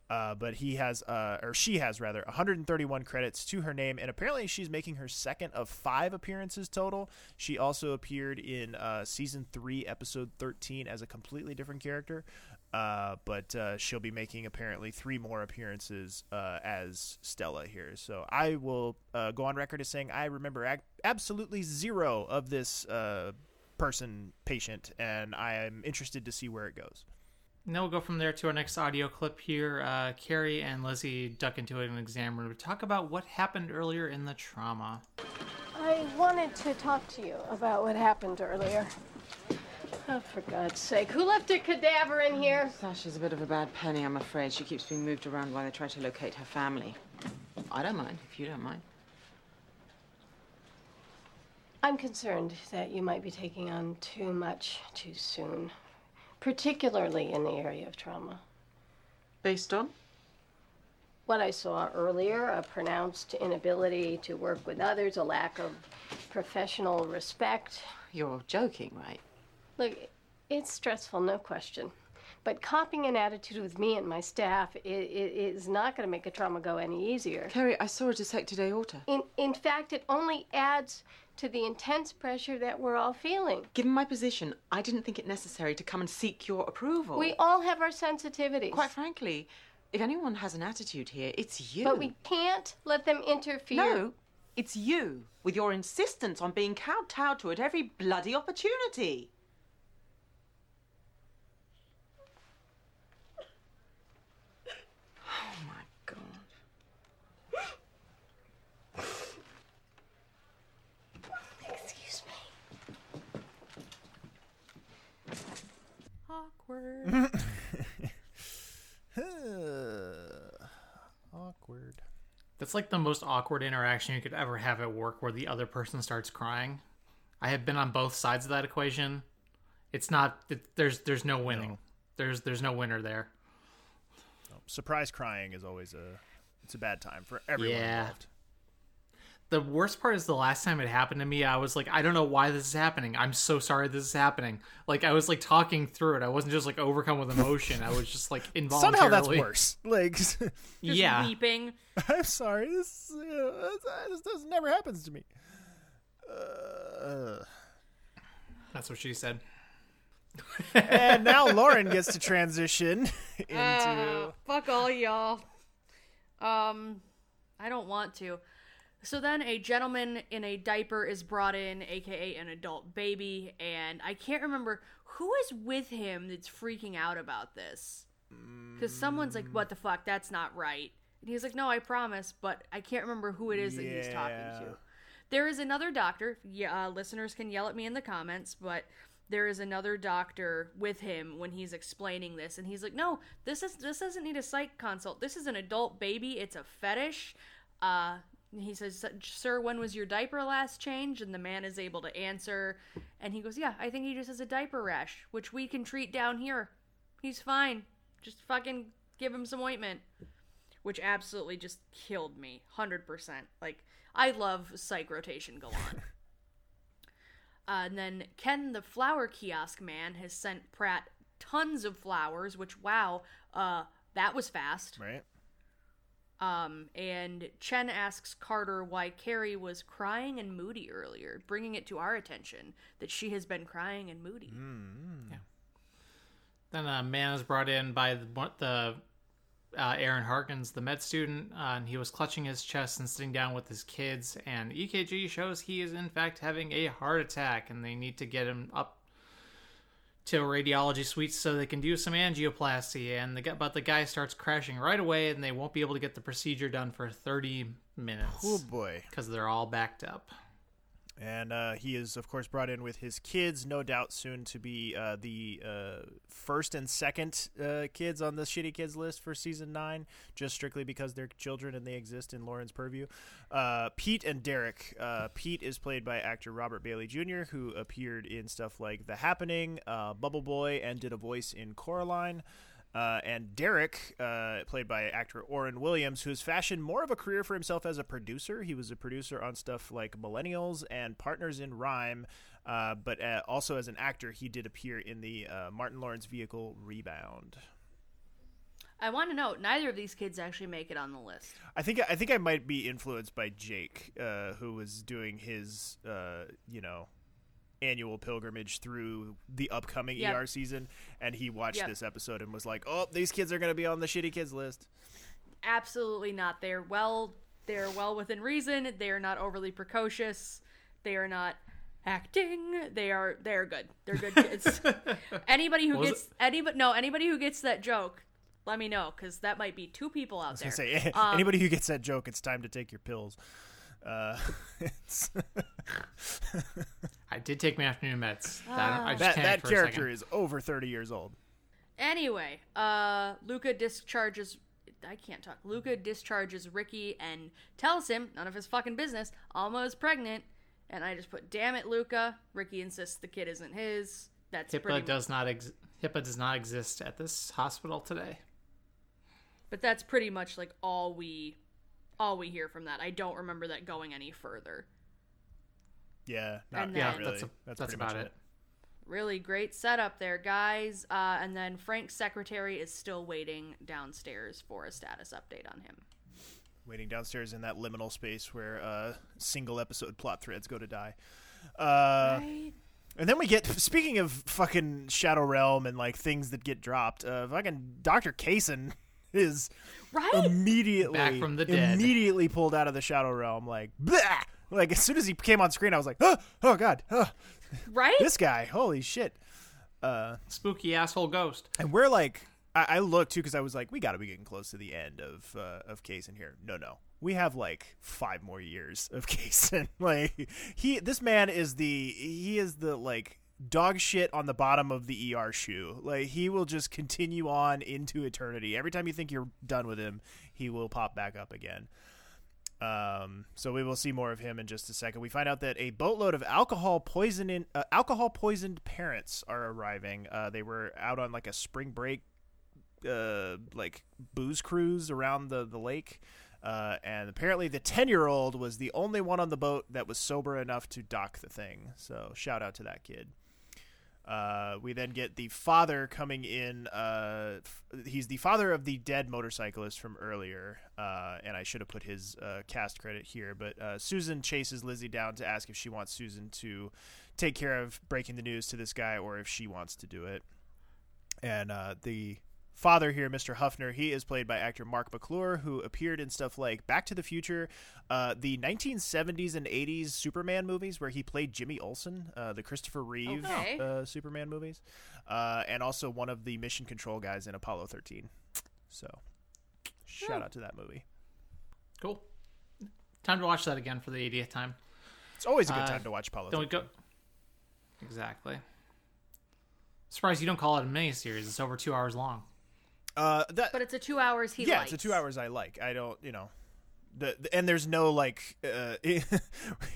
Uh, but he has, uh, or she has rather, 131 credits to her name, and apparently she's making her second of five appearances total. She also appeared in season three, episode 13, as a completely different character. Uh, but uh, she'll be making apparently three more appearances uh, as Stella here. So I will uh, go on record as saying I remember ag- absolutely zero of this uh, person patient, and I am interested to see where it goes. And then we'll go from there to our next audio clip here. Uh, Kerry and Lizzie duck into an exam room to talk about what happened earlier in the trauma. I wanted to talk to you about what happened earlier. Oh, for God's sake. Who left a cadaver in here? Sasha's a bit of a bad penny, I'm afraid. She keeps being moved around while they try to locate her family. I don't mind, if you don't mind. I'm concerned that you might be taking on too much too soon, particularly in the area of trauma. Based on? What I saw earlier a pronounced inability to work with others, a lack of professional respect. You're joking, right? Look, it's stressful, no question. But copying an attitude with me and my staff i- i- is not going to make a trauma go any easier. Kerry, I saw a dissected aorta. In, in fact, it only adds to the intense pressure that we're all feeling. Given my position, I didn't think it necessary to come and seek your approval. We all have our sensitivities. Quite frankly, if anyone has an attitude here, it's you. But we can't let them interfere. No, it's you, with your insistence on being kowtowed to at every bloody opportunity. Awkward. Awkward. It's like the most awkward interaction you could ever have at work where the other person starts crying. I have been on both sides of that equation. It's not it, there's there's no winning. No. There's there's no winner there. Surprise crying is always a it's a bad time for everyone Yeah. involved. The worst part is the last time it happened to me, I was like, I don't know why this is happening. I'm so sorry this is happening. Like I was like talking through it. I wasn't just like overcome with emotion. I was just like involuntarily. Somehow that's worse. Like, Just yeah. weeping. I'm sorry. This uh, this does never happens to me. Uh, That's what she said. and now Lauren gets to transition into. Uh, fuck all y'all. Um, I don't want to. So then a gentleman in a diaper is brought in, aka an adult baby, and I can't remember who is with him that's freaking out about this. Because someone's like, what the fuck, that's not right. And he's like, no, I promise, but I can't remember who it is that he's talking Yeah. to. There is another doctor. Yeah, uh, listeners can yell at me in the comments, but there is another doctor with him when he's explaining this, and he's like, "No, this is this doesn't need a psych consult. This is an adult baby. It's a fetish." Uh, he says, "Sir, when was your diaper last changed?" And the man is able to answer, and he goes, "Yeah, I think he just has a diaper rash, which we can treat down here. He's fine. Just fucking give him some ointment." Which absolutely just killed me, hundred percent. Like I love psych rotation galore. Uh, and then Ken, the flower kiosk man, has sent Pratt tons of flowers. Which wow, uh, that was fast. Right. Um, and Chen asks Carter why Kerry was crying and moody earlier, bringing it to our attention that she has been crying and moody. Yeah. Then a man is brought in by the, the uh, Erin Harkins, the med student, uh, and he was clutching his chest and sitting down with his kids. And EKG shows he is in fact having a heart attack, and they need to get him up to a radiology suite so they can do some angioplasty. And the but the guy starts crashing right away, and they won't be able to get the procedure done for thirty minutes Oh boy. because they're all backed up. And uh, he is, of course, brought in with his kids, no doubt soon to be uh, the uh, first and second uh, kids on the shitty kids list for season nine, just strictly because they're children and they exist in Lauren's purview. Uh, Pete and Derek. Uh, Pete is played by actor Robert Bailey Jr., who appeared in stuff like The Happening, Bubble Boy, and did a voice in Coraline. Uh, and Derek, uh, played by actor Orrin Williams, who has fashioned more of a career for himself as a producer. He was a producer on stuff like Millennials and Partners in Rhyme, uh, but uh, also as an actor, he did appear in the uh, Martin Lawrence vehicle Rebound. I want to note neither of these kids actually make it on the list. I think I think I might be influenced by Jake, uh, who was doing his, uh, you know, annual pilgrimage through the upcoming Yep. ER season, and he watched Yep. this episode and was like, "Oh, these kids are going to be on the shitty kids list." Absolutely not. They're well. They're well within reason. They are not overly precocious. They are not acting. They are. They are good. They're good kids. anybody who gets anybody no anybody who gets that joke, let me know because that might be two people out there. say Um, anybody who gets that joke, it's time to take your pills. Uh, it's, I did take my afternoon meds. That, I just that can't that character is over thirty years old. Anyway, uh, Luca discharges. I can't talk. Luca discharges Ricky and tells him none of his fucking business. Alma is pregnant, and I just put, "Damn it, Luca." Ricky insists the kid isn't his. That's pretty HIPAA does not ex- HIPAA does not exist at this hospital today. But that's pretty much like all we, all we hear from that. I don't remember that going any further. Yeah, not, And not then- really. That's a- that's pretty about much it. Really great setup there, guys. Uh, and then Frank's secretary is still waiting downstairs for a status update on him. Waiting downstairs in that liminal space where uh, single episode plot threads go to die. Uh, Right? And then we get speaking of fucking Shadow Realm and like things that get dropped. Uh, fucking Doctor Kayson is Right? immediately Back from the dead. immediately pulled out of the Shadow Realm. Like, blah! like as soon as he came on screen, I was like, oh, oh god, oh, right? this guy, holy shit. Uh, Spooky asshole ghost. and we're like, I, I looked too because I was like, we got to be getting close to the end of uh, of Kayson here. No, no, we have like five more years of Kayson. like he, this man is the he is the like dog shit on the bottom of the ER shoe. Like he will just continue on into eternity. Every time you think you're done with him, he will pop back up again. Um, so we will see more of him in just a second. We find out that a boatload of alcohol poisoning, uh, alcohol poisoned parents are arriving. Uh, they were out on like a spring break, uh, like booze cruise around the the lake. Uh, and apparently the 10 year old was the only one on the boat that was sober enough to dock the thing. So shout out to that kid. Uh, we then get the father coming in. Uh, f- he's the father of the dead motorcyclist from earlier, uh, and I should have put his uh, cast credit here. But uh, Susan chases Lizzie down to ask if she wants Susan to take care of breaking the news to this guy, or if she wants to do it. And uh, the father here, Mr. Huffner, he is played by actor Marc McClure, who appeared in stuff like Back to the Future, uh, the 1970s and 80s Superman movies, where he played Jimmy Olsen, uh, the Christopher Reeve Okay. uh, Superman movies, uh, and also one of the mission control guys in Apollo 13. So, shout out to that movie. Cool. Time to watch that again for the 80th time. It's always a good Uh, time to watch Apollo. Don't 13. go. Exactly. Surprised you don't call it a miniseries. It's over two hours long. Uh, that But it's a two hours he likes. yeah, likes. it's a two hours I like. I don't, you know, the, the- and there's no like, uh, it,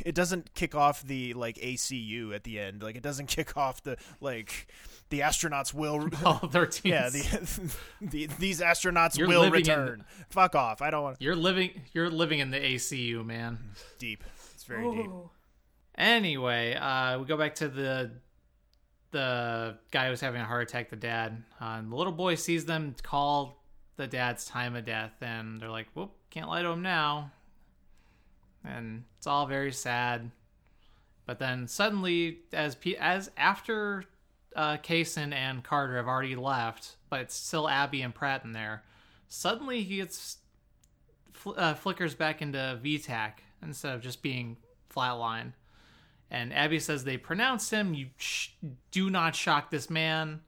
it doesn't kick off the like ACU at the end. Like it doesn't kick off the like the astronauts will. Apollo 13. yeah, the, the these astronauts You're will living in- return. Fuck off! I don't want You're living. You're living in the ACU, man. deep. It's very deep. Anyway, uh, we go back to the the guy who's having a heart attack, the dad. Uh, and the little boy sees them call the dad's time of death, and they're like, "Whoop, can't lie to him now." And it's all very sad. But then suddenly, as P- as after uh, Kayson and Carter have already left, but it's still Abby and Pratt in there. Suddenly, he gets fl- uh, flickers back into VTAC instead of just being flatline. And Abby says they pronounced him. You sh- do not shock this man.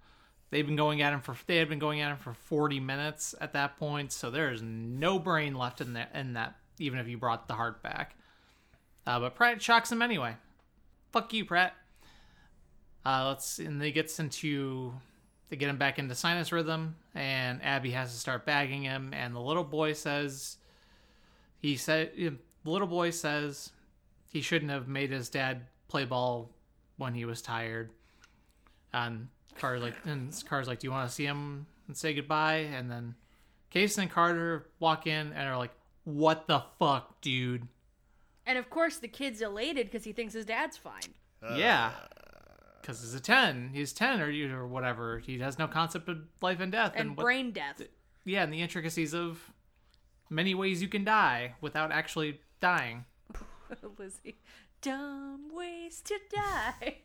They've been going at him for they had been going at him for 40 minutes at that point, so there is no brain left in that in that even if you brought the heart back. Uh, but Pratt shocks him anyway. Fuck you, Pratt. Uh, let's and they gets into they get him back into sinus rhythm, and Abby has to start bagging him. And the little boy says, he said, the little boy says he shouldn't have made his dad play ball when he was tired. And Carter's like, and Carter's like, do you want to see him and say goodbye? And then Case and Carter walk in and are like, what the fuck, dude? And of course, the kid's elated because he thinks his dad's fine. Uh. yeah. Because he's a 10. He's 10 or, you- or whatever. He has no concept of life and death. And what- brain death. yeah, and the intricacies of many ways you can die without actually dying. Lizzie. Dumb ways to die.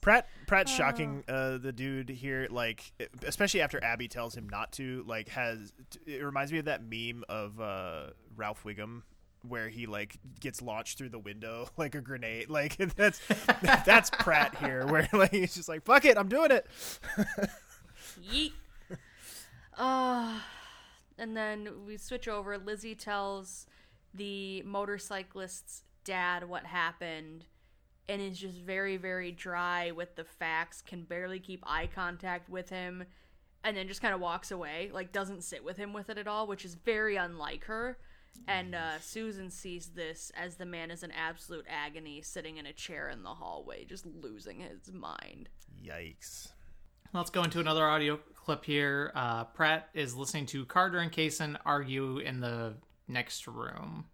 Pratt Pratt shocking uh, the dude here, like especially after Abby tells him not to. Like, has it reminds me of that meme of uh, Ralph Wiggum where he like gets launched through the window like a grenade. Like that's that's Pratt here, where like he's just like fuck it, I'm doing it. Yeet. Uh, and then we switch over. Lizzie tells the motorcyclist's dad what happened and is just very, very dry with the facts, can barely keep eye contact with him, and then just kind of walks away. Like, doesn't sit with him with it at all, which is very unlike her. And uh, Susan sees this as the man is in absolute agony, sitting in a chair in the hallway, just losing his mind. Yikes. Let's go into another audio clip here. Uh, Pratt is listening to Carter and Kayson argue in the next room.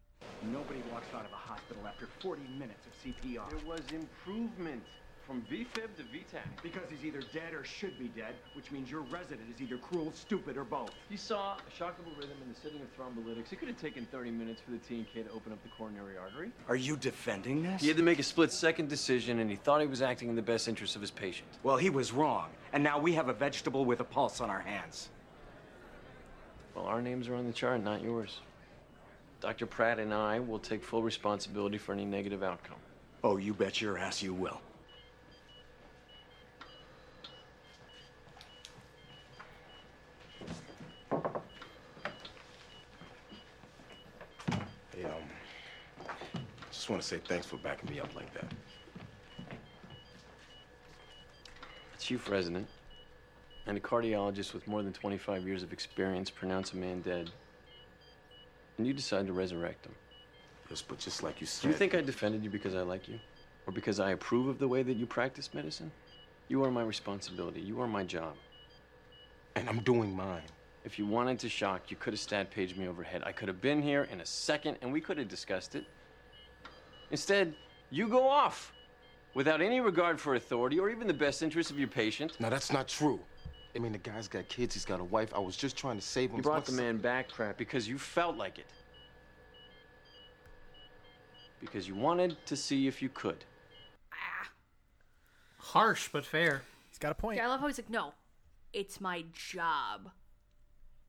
Nobody walks out of a hospital after 40 minutes of CPR. There was improvement from VFib to VTAC. Because he's either dead or should be dead, which means your resident is either cruel, stupid, or both. You saw a shockable rhythm in the setting of thrombolytics. It could have taken 30 minutes for the TNK to open up the coronary artery. Are you defending this? He had to make a split-second decision, and he thought he was acting in the best interest of his patient. Well, he was wrong, and now we have a vegetable with a pulse on our hands. Well, our names are on the chart, not yours. Dr. Pratt and I will take full responsibility for any negative outcome. Oh, you bet your ass you will. Hey, um, just want to say thanks for backing me up like that. Chief resident and a cardiologist with more than 25 years of experience pronounce a man dead. And you decide to resurrect him. Yes, but just like you said. Do you think I defended you because I like you? Or because I approve of the way that you practice medicine? You are my responsibility. You are my job. And I'm doing mine. If you wanted to shock, you could have stat paged me overhead. I could have been here in a second and we could have discussed it. Instead, you go off without any regard for authority or even the best interest of your patient. Now, that's not true. I mean, the guy's got kids, he's got a wife. I was just trying to save him. You brought the as man back, Pratt, because you felt like it. Because you wanted to see if you could. Harsh but fair. He's got a point. Yeah, I love how he's like, no, it's my job.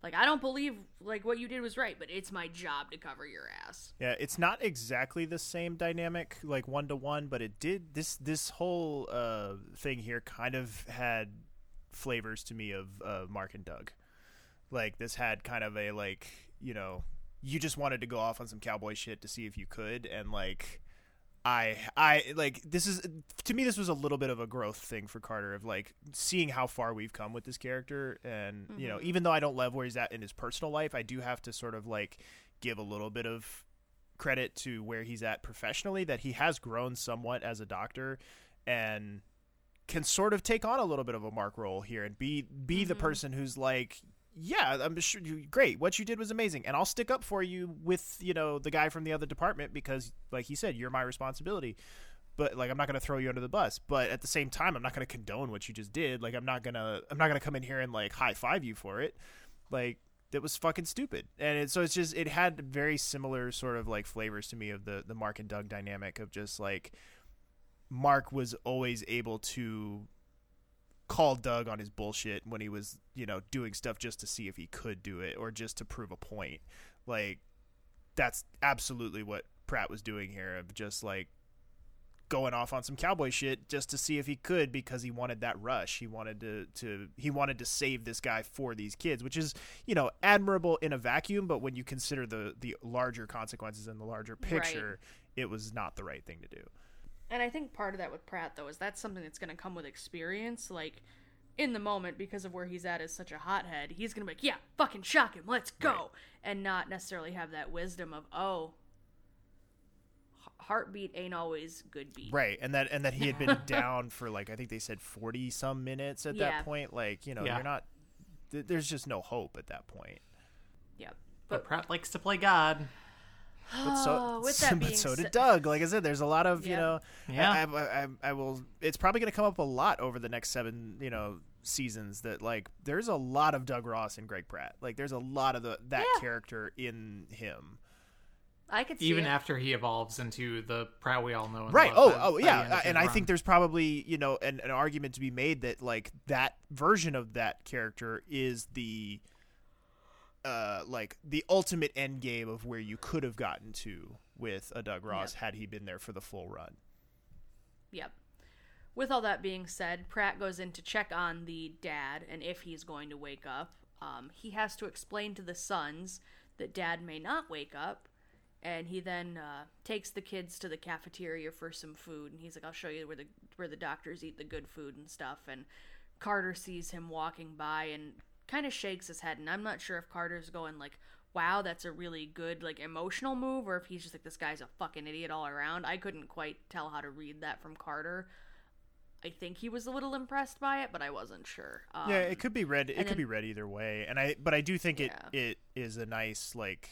Like, I don't believe like what you did was right, but it's my job to cover your ass. Yeah, it's not exactly the same dynamic, like one to one, but it did this this whole uh, thing here kind of had flavors to me of uh, Mark and Doug. Like this had kind of a like you know you just wanted to go off on some cowboy shit to see if you could, and like I I like this is to me this was a little bit of a growth thing for Carter of like seeing how far we've come with this character and you know Mhm. even though I don't love where he's at in his personal life I do have to sort of like give a little bit of credit to where he's at professionally that he has grown somewhat as a doctor and can sort of take on a little bit of a mark role here and be be the mm-hmm. person who's like yeah i'm sure you great what you did was amazing. And i'll stick up for you with you know the guy from the other department because like he said you're my responsibility. But like i'm not going to throw you under the bus. But at the same time i'm not going to condone what you just did. Like i'm not going to i'm not going to come in here and like high five you for it. Like that was fucking stupid. And it, so it's just it had very similar sort of like flavors to me of the the mark and doug dynamic of just like mark was always able to call doug on his bullshit when he was you know doing stuff just to see if he could do it or just to prove a point like that's absolutely what pratt was doing here of just like going off on some cowboy shit just to see if he could because he wanted that rush. He wanted to to he wanted to save this guy for these kids, which is, you know, admirable in a vacuum, but when you consider the the larger consequences and the larger picture, it was not the right thing to do. And I think part of that with Pratt though is that's something that's going to come with experience. Like in the moment, because of where he's at as such a hothead, he's going to be like, "Yeah, fucking shock him, let's go," and not necessarily have that wisdom of, "Oh, heartbeat ain't always good beat." Right. And that and that he had been down for like I think they said 40 some minutes at Yeah. that point, like, you know, Yeah. you're not th- there's just no hope at that point. Yep. But Pratt likes to play God. But so, Oh, with that but being so did said- Doug. Like I said, there's a lot of you Yeah. know. Yeah. I, I, I, I will. It's probably going to come up a lot over the next seven, you know, seasons. That like there's a lot of Doug Ross and Greg Pratt. Like there's a lot of the that Yeah. character in him. I could see Even it. after he evolves into the Pratt we all know. And Right. love Oh, by- oh by the yeah. end of Uh, and I run. think there's probably you know an, an argument to be made that like that version of that character is the uh like the ultimate end game of where you could have gotten to with a Doug Ross had he been there for the full run. Yep. With all that being said, Pratt goes in to check on the dad and if he's going to wake up. Um, he has to explain to the sons that dad may not wake up, and he then uh, takes the kids to the cafeteria for some food. And he's like, "I'll show you where the where the doctors eat the good food and stuff." And Carter sees him walking by and kind of shakes his head. And I'm not sure if Carter's going like, "Wow, that's a really good like emotional move," or if he's just like, "This guy's a fucking idiot all around." I couldn't quite tell how to read that from Carter. I think he was a little impressed by it, but I wasn't sure. Um, yeah, it could be read. It could be read either way, and I. But I do think Yeah. it it is a nice like,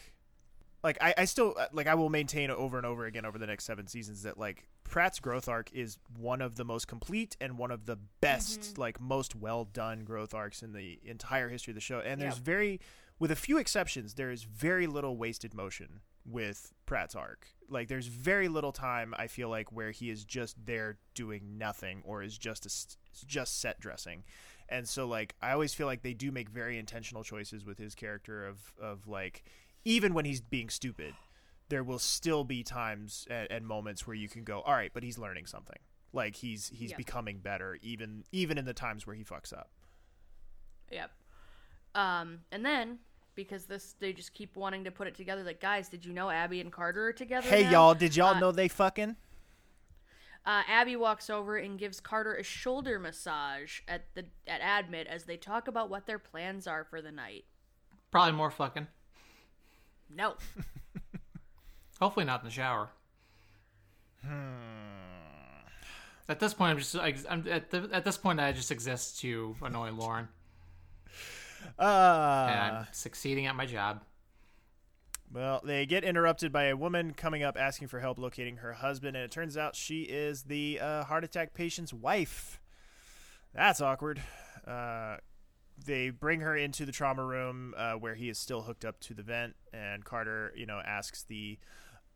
like I I still uh, like I will maintain over and over again over the next seven seasons that like Pratt's growth arc is one of the most complete and one of the best Mm-hmm. like most well done growth arcs in the entire history of the show. And there's very, with a few exceptions, there is very little wasted motion with Pratt's arc. Like there's very little time I feel like where he is just there doing nothing or is just a, just set dressing. And so like I always feel like they do make very intentional choices with his character of of like even when he's being stupid, there will still be times and, and moments where you can go, all right, but he's learning something. Like he's he's Yeah. becoming better even even in the times where he fucks up. Yep. Um, and then because this they just keep wanting to put it together. Like, guys, did you know Abby and Carter are together? Hey now? y'all, did y'all Uh, know they fucking? Uh, Abby walks over and gives Carter a shoulder massage at the at Admit as they talk about what their plans are for the night. probably more fucking. No. Hopefully not in the shower. At this point, I'm just I, I'm at the, at this point I just exist to annoy Lauren, and Uh, I'm succeeding at my job. well, they get interrupted by a woman coming up asking for help locating her husband, and it turns out she is the uh, heart attack patient's wife. That's awkward. Uh, they bring her into the trauma room uh, where he is still hooked up to the vent, and Carter, you know, asks the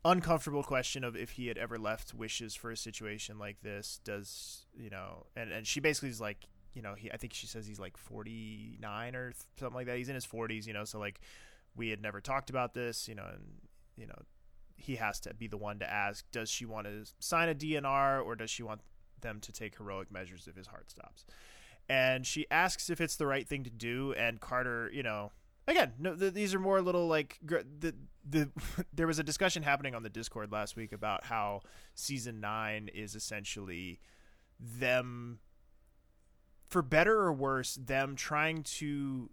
uncomfortable question of if he had ever left wishes for a situation like this. Does you know? And and she basically is like, you know, he I think she says he's like forty nine or something like that. He's in his forties, you know. So like, we had never talked about this, you know, and you know, he has to be the one to ask. Does she want to sign a DNR or does she want them to take heroic measures if his heart stops? and she asks if it's the right thing to do and carter you know again no th- these are more little like gr- the the there was a discussion happening on the discord last week about how season 9 is essentially them for better or worse them trying to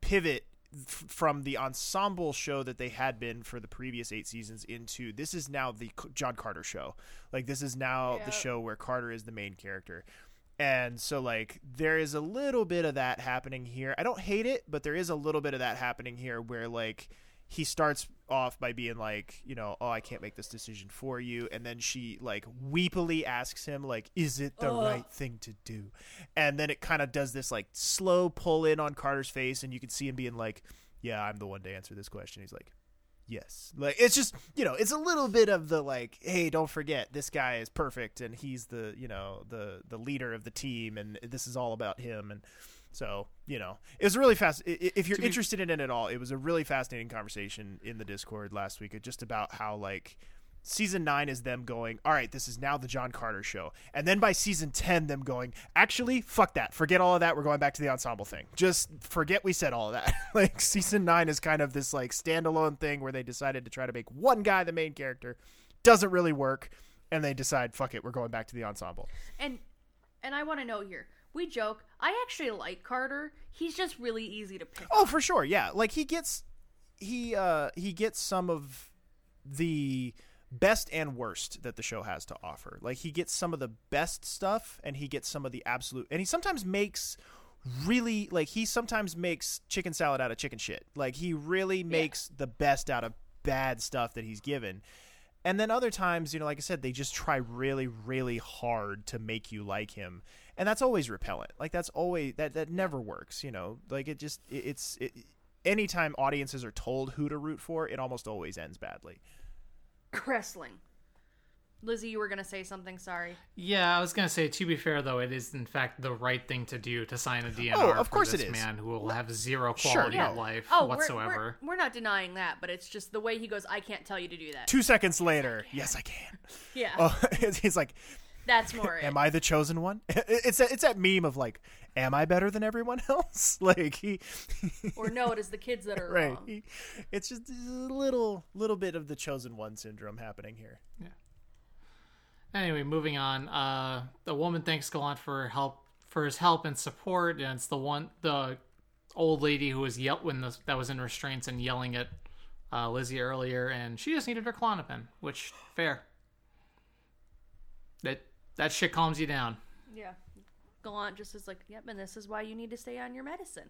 pivot f- from the ensemble show that they had been for the previous eight seasons into this is now the C- John Carter show. Like this is now Yeah. the show where Carter is the main character. And so like there is a little bit of that happening here. I don't hate it, but there is a little bit of that happening here where like he starts off by being like, you know, oh, I can't make this decision for you, and then she like weepily asks him like, is it the right thing to do? And then it kind of does this like slow pull in on Carter's face, and you can see him being like, yeah, I'm the one to answer this question. He's like, yes, like it's just you know, it's a little bit of the like, hey, don't forget this guy is perfect, and he's the you know the the leader of the team, and this is all about him, and so you know, it was really fast. If you're interested in it at all, it was a really fascinating conversation in the Discord last week, uh, just about how like season nine is them going, all right, this is now the John Carter show, and then by season ten, them going, actually, fuck that, forget all of that, we're going back to the ensemble thing. Just forget we said all of that. like season nine is kind of this like standalone thing where they decided to try to make one guy the main character, doesn't really work, and they decide, fuck it, we're going back to the ensemble. And and I want to know here. We joke. I actually like Carter. He's just really easy to pick. Oh, for sure. Yeah. Like he gets he uh he gets some of the best and worst that the show has to offer. Like he gets some of the best stuff and he gets some of the absolute and he sometimes makes really like he sometimes makes chicken salad out of chicken shit. Like he really makes the best out of bad stuff that he's given. And then other times, you know, like I said, they just try really, really hard to make you like him, and that's always repellent. Like that's always that that never works. You know, like it just it, it's it, anytime audiences are told who to root for, it almost always ends badly. Wrestling. Lizzie, you were gonna say something. Sorry. Yeah, I was gonna say. To be fair, though, it is in fact the right thing to do to sign a DNR Oh, of for course this it is. man who will have zero Sure, quality yeah. of life Oh, we're- whatsoever. We're, we're not denying that, but it's just the way he goes. I can't tell you to do that. Two seconds later, yes, I can. Yeah, Oh, he's like, that's more it. "Am I the chosen one?" It's that it's that meme of like, "Am I better than everyone else?" Like he, or no, it is the kids that are right? wrong. It's just a little little bit of the chosen one syndrome happening here. Yeah. Anyway, moving on. Uh, the woman thanks Gallant for help for his help and support, and it's the one the old lady who was yell when the, that was in restraints and yelling at uh, Lizzie earlier, and she just needed her Klonopin, which fair. That that shit calms you down. Yeah. Gallant just is like, yep, and this is why you need to stay on your medicine.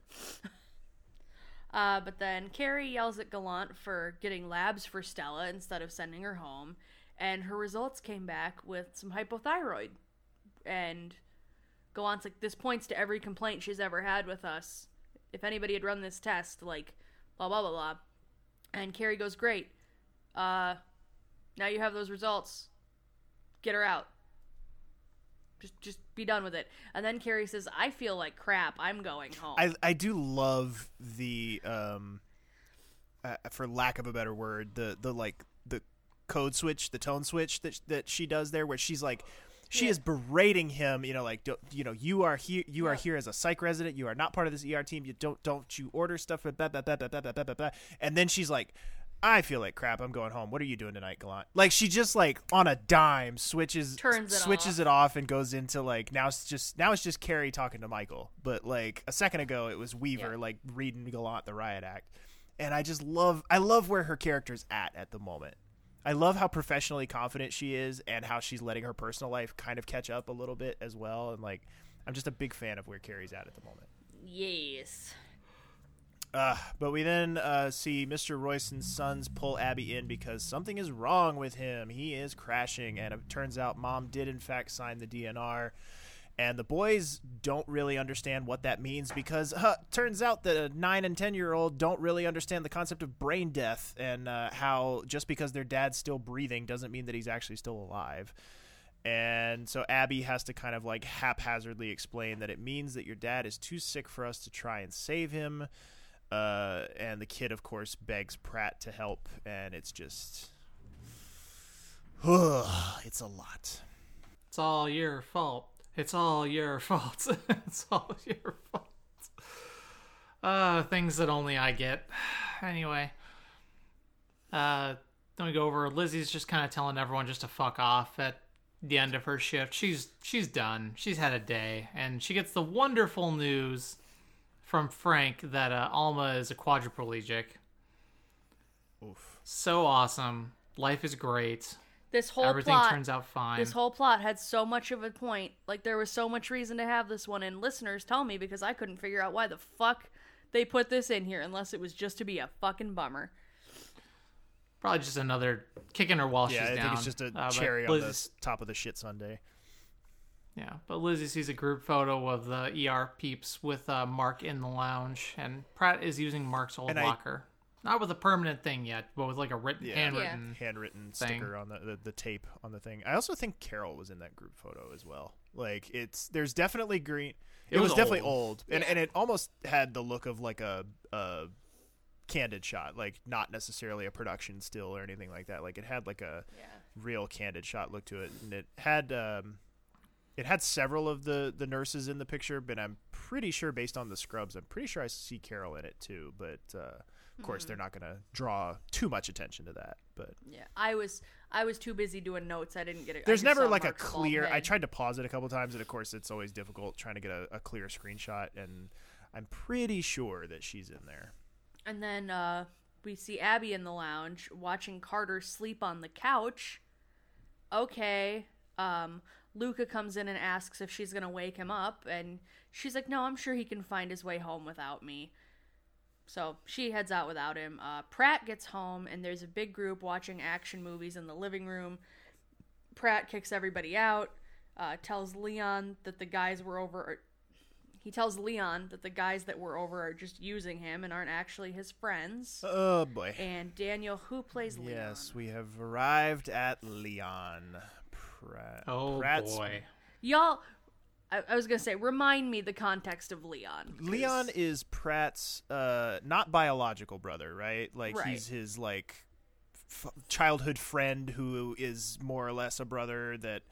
uh, but then Kerry yells at Gallant for getting labs for Stella instead of sending her home, and her results came back with some hypothyroid. And Gallant's like, this points to every complaint she's ever had with us. If anybody had run this test, like, blah, blah, blah, blah. And Kerry goes, great. Uh, now you have those results. Get her out just just be done with it. And then Kerry says, "I feel like crap. I'm going home." I I do love the um, uh, for lack of a better word, the the like the code switch, the tone switch that that she does there, where she's like. She yeah. is berating him, you know, like you know, you are here, you yeah. are here as a psych resident. You are not part of this ER team. You don't, don't you order stuff? Blah, blah, blah, blah, blah, blah, blah, blah. And then she's like, I feel like crap. I'm going home. What are you doing tonight, Gallant? Like she just like on a dime switches Turns it switches off. it off and goes into like now it's just now it's just Kerry talking to Michael. But like a second ago it was Weaver Yeah. like reading Gallant the riot act. and I just love I love where her character's at at the moment. I love how professionally confident she is and how she's letting her personal life kind of catch up a little bit as well. And like, I'm just a big fan of where Kerry's at at the moment. Yes. Uh, but we then uh, see Mr. Royston's sons pull Abby in because something is wrong with him. He is crashing, and it turns out mom did, in fact, sign the DNR. And the boys don't really understand what that means because uh, turns out that a nine and ten year old don't really understand the concept of brain death and uh, how just because their dad's still breathing doesn't mean that he's actually still alive. And so Abby has to kind of like haphazardly explain that it means that your dad is too sick for us to try and save him. Uh, and the kid, of course, begs Pratt to help, and it's just. it's a lot. It's all your fault. It's all your fault. it's all your fault. Uh, things that only I get. Anyway. Uh, then we go over. Lizzie's just kind of telling everyone just to fuck off at the end of her shift. She's she's done. She's had a day, and she gets the wonderful news from Frank that uh, Alma is a quadriplegic. Oof. So awesome. Life is great. This whole Everything plot, turns out fine. This whole plot had so much of a point. Like there was so much reason to have this one, and listeners tell me because I couldn't figure out why the fuck they put this in here unless it was just to be a fucking bummer. Probably just another kicking her while yeah, she's I down. think it's just a Uh, cherry on the top of the shit Sunday. Yeah, but Lizzie sees a group photo of the ER peeps with uh, Mark in the lounge, and Pratt is using Mark's old And I- locker. Not with a permanent thing yet, but with like a written, Yeah. handwritten. handwritten thing. sticker on the, the the tape on the thing. I also think Carol was in that group photo as well. Like it's there's definitely green. It, It was, was definitely old. old, and and it almost had the look of like a a candid shot, like not necessarily a production still or anything like that. Like it had like a real candid shot look to it, and it had um it had several of the the nurses in the picture, but I'm pretty sure based on the scrubs, I'm pretty sure I see Carol in it too. But uh, of course, they're not going to draw too much attention to that. But Yeah, I was I was too busy doing notes. I didn't get it. There's never like Mark's a clear. I tried to pause it a couple times, and of course, it's always difficult trying to get a, a clear screenshot. And I'm pretty sure that she's in there. And then uh, we see Abby in the lounge watching Carter sleep on the couch. Okay. Um, Luca comes in and asks if she's going to wake him up. And she's like, no, I'm sure he can find his way home without me. So she heads out without him. Uh, Pratt gets home, and there's a big group watching action movies in the living room. Pratt kicks everybody out, uh, tells Leon that the guys were over. He tells Leon that the guys that were over are just using him and aren't actually his friends. Oh boy. And Daniel, who plays Leon? Yes, we have arrived at Leon. Pratt. Oh Pratt's- boy. Y'all, I, I was gonna say, remind me the context of Leon. 'cause- Leon is Pratt's uh, not biological brother, right? Like Right. he's his like f- childhood friend who is more or less a brother that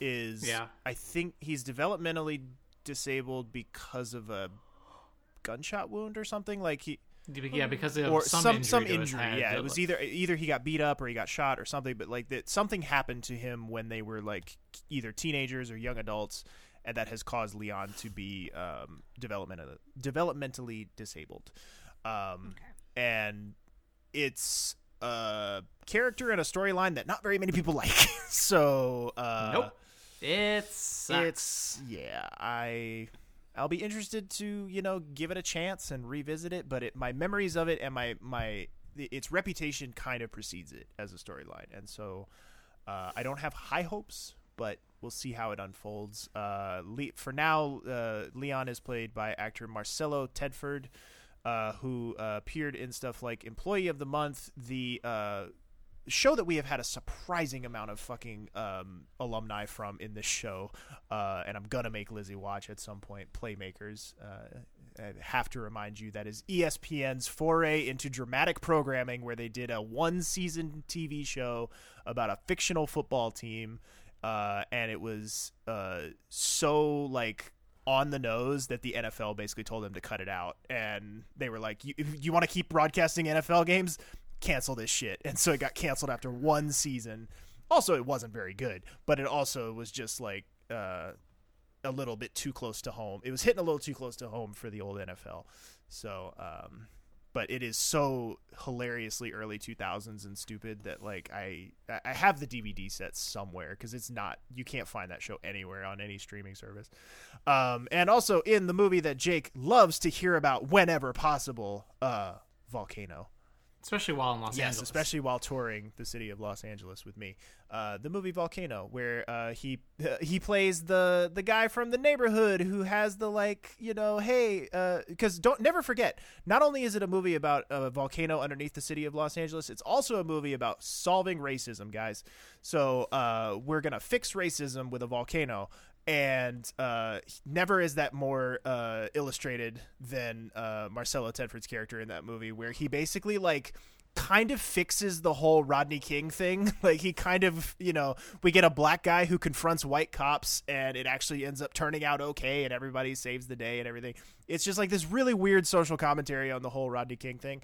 is. Yeah. I think he's developmentally disabled because of a gunshot wound or something. Like he. Yeah, because of or some some injury some injury. head Yeah, it was look- either either he got beat up or he got shot or something. But like that, something happened to him when they were like either teenagers or young adults, and that has caused Leon to be um, developmental developmentally disabled. Um, And it's a character and a storyline that not very many people like. so uh, Nope. It sucks. it's yeah. I I'll be interested to you know give it a chance and revisit it, but it, my memories of it and my my its reputation kind of precedes it as a storyline, and so uh, I don't have high hopes, but we'll see how it unfolds. Uh, Le- for now, uh, Leon is played by actor Marcello Thedford, uh, who uh, appeared in stuff like Employee of the Month, the uh, show that we have had a surprising amount of fucking um, alumni from in this show, uh, and I'm gonna make Lizzie watch at some point. Playmakers. Uh, I have to remind you that is ESPN's foray into dramatic programming, where they did a one-season TV show about a fictional football team, uh, and it was uh, so like on the nose that the NFL basically told them to cut it out, and they were like, "You, you want to keep broadcasting NFL games? Cancel this shit." And so it got canceled after one season. Also, it wasn't very good, but it also was just like uh, a little bit too close to home. It was hitting a little too close to home for the old NFL. So um, but it is so hilariously early 2000s and stupid that like I I have the DVD set somewhere because it's not you can't find that show anywhere on any streaming service. Um, and also in the movie that Jake loves to hear about whenever possible, uh, Volcano. Especially while in Los yes, Angeles. especially while touring the city of Los Angeles with me. Uh, the movie Volcano, where uh, he he plays the the guy from the neighborhood who has the like you know hey because don't never forget not only is it a movie about a volcano underneath the city of Los Angeles, it's also a movie about solving racism, guys. So uh, we're gonna fix racism with a volcano. And uh, never is that more uh, illustrated than uh, Marcello Thedford's character in that movie, where he basically like kind of fixes the whole Rodney King thing. like he kind of, you know, we get a black guy who confronts white cops and it actually ends up turning out okay and everybody saves the day and everything. It's just like this really weird social commentary on the whole Rodney King thing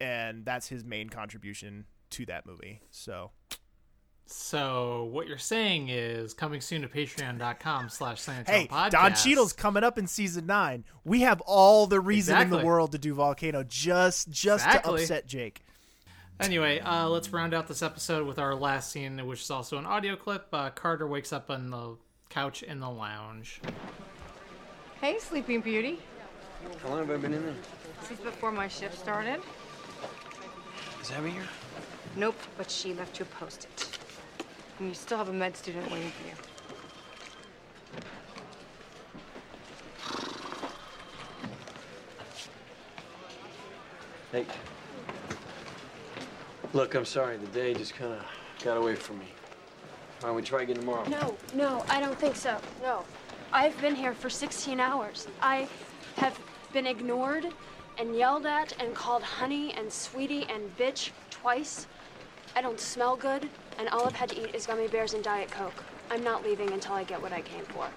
and that's his main contribution to that movie. So, So what you're saying is coming soon to patreon.com slash San hey, podcast. Don Cheadle's coming up in season 9. We have all the reason in the world to do Volcano just just Exactly. to upset Jake. Anyway, uh, let's round out this episode with our last scene, which is also an audio clip. Uh, Carter wakes up on the couch in the lounge. Hey, Sleeping Beauty. How long have I been in there? Since before my shift started? Is Abby here? Nope, but she left you a post-it. And you still have a med student waiting for you. Hey. Look, I'm sorry. The day just kind of got away from me. Why don't we try again tomorrow? No, no, I don't think so. No. I've been here for 16 hours. I have been ignored and yelled at and called honey and sweetie and bitch twice. I don't smell good, and all I've had to eat is gummy bears and Diet Coke. I'm not leaving until I get what I came for.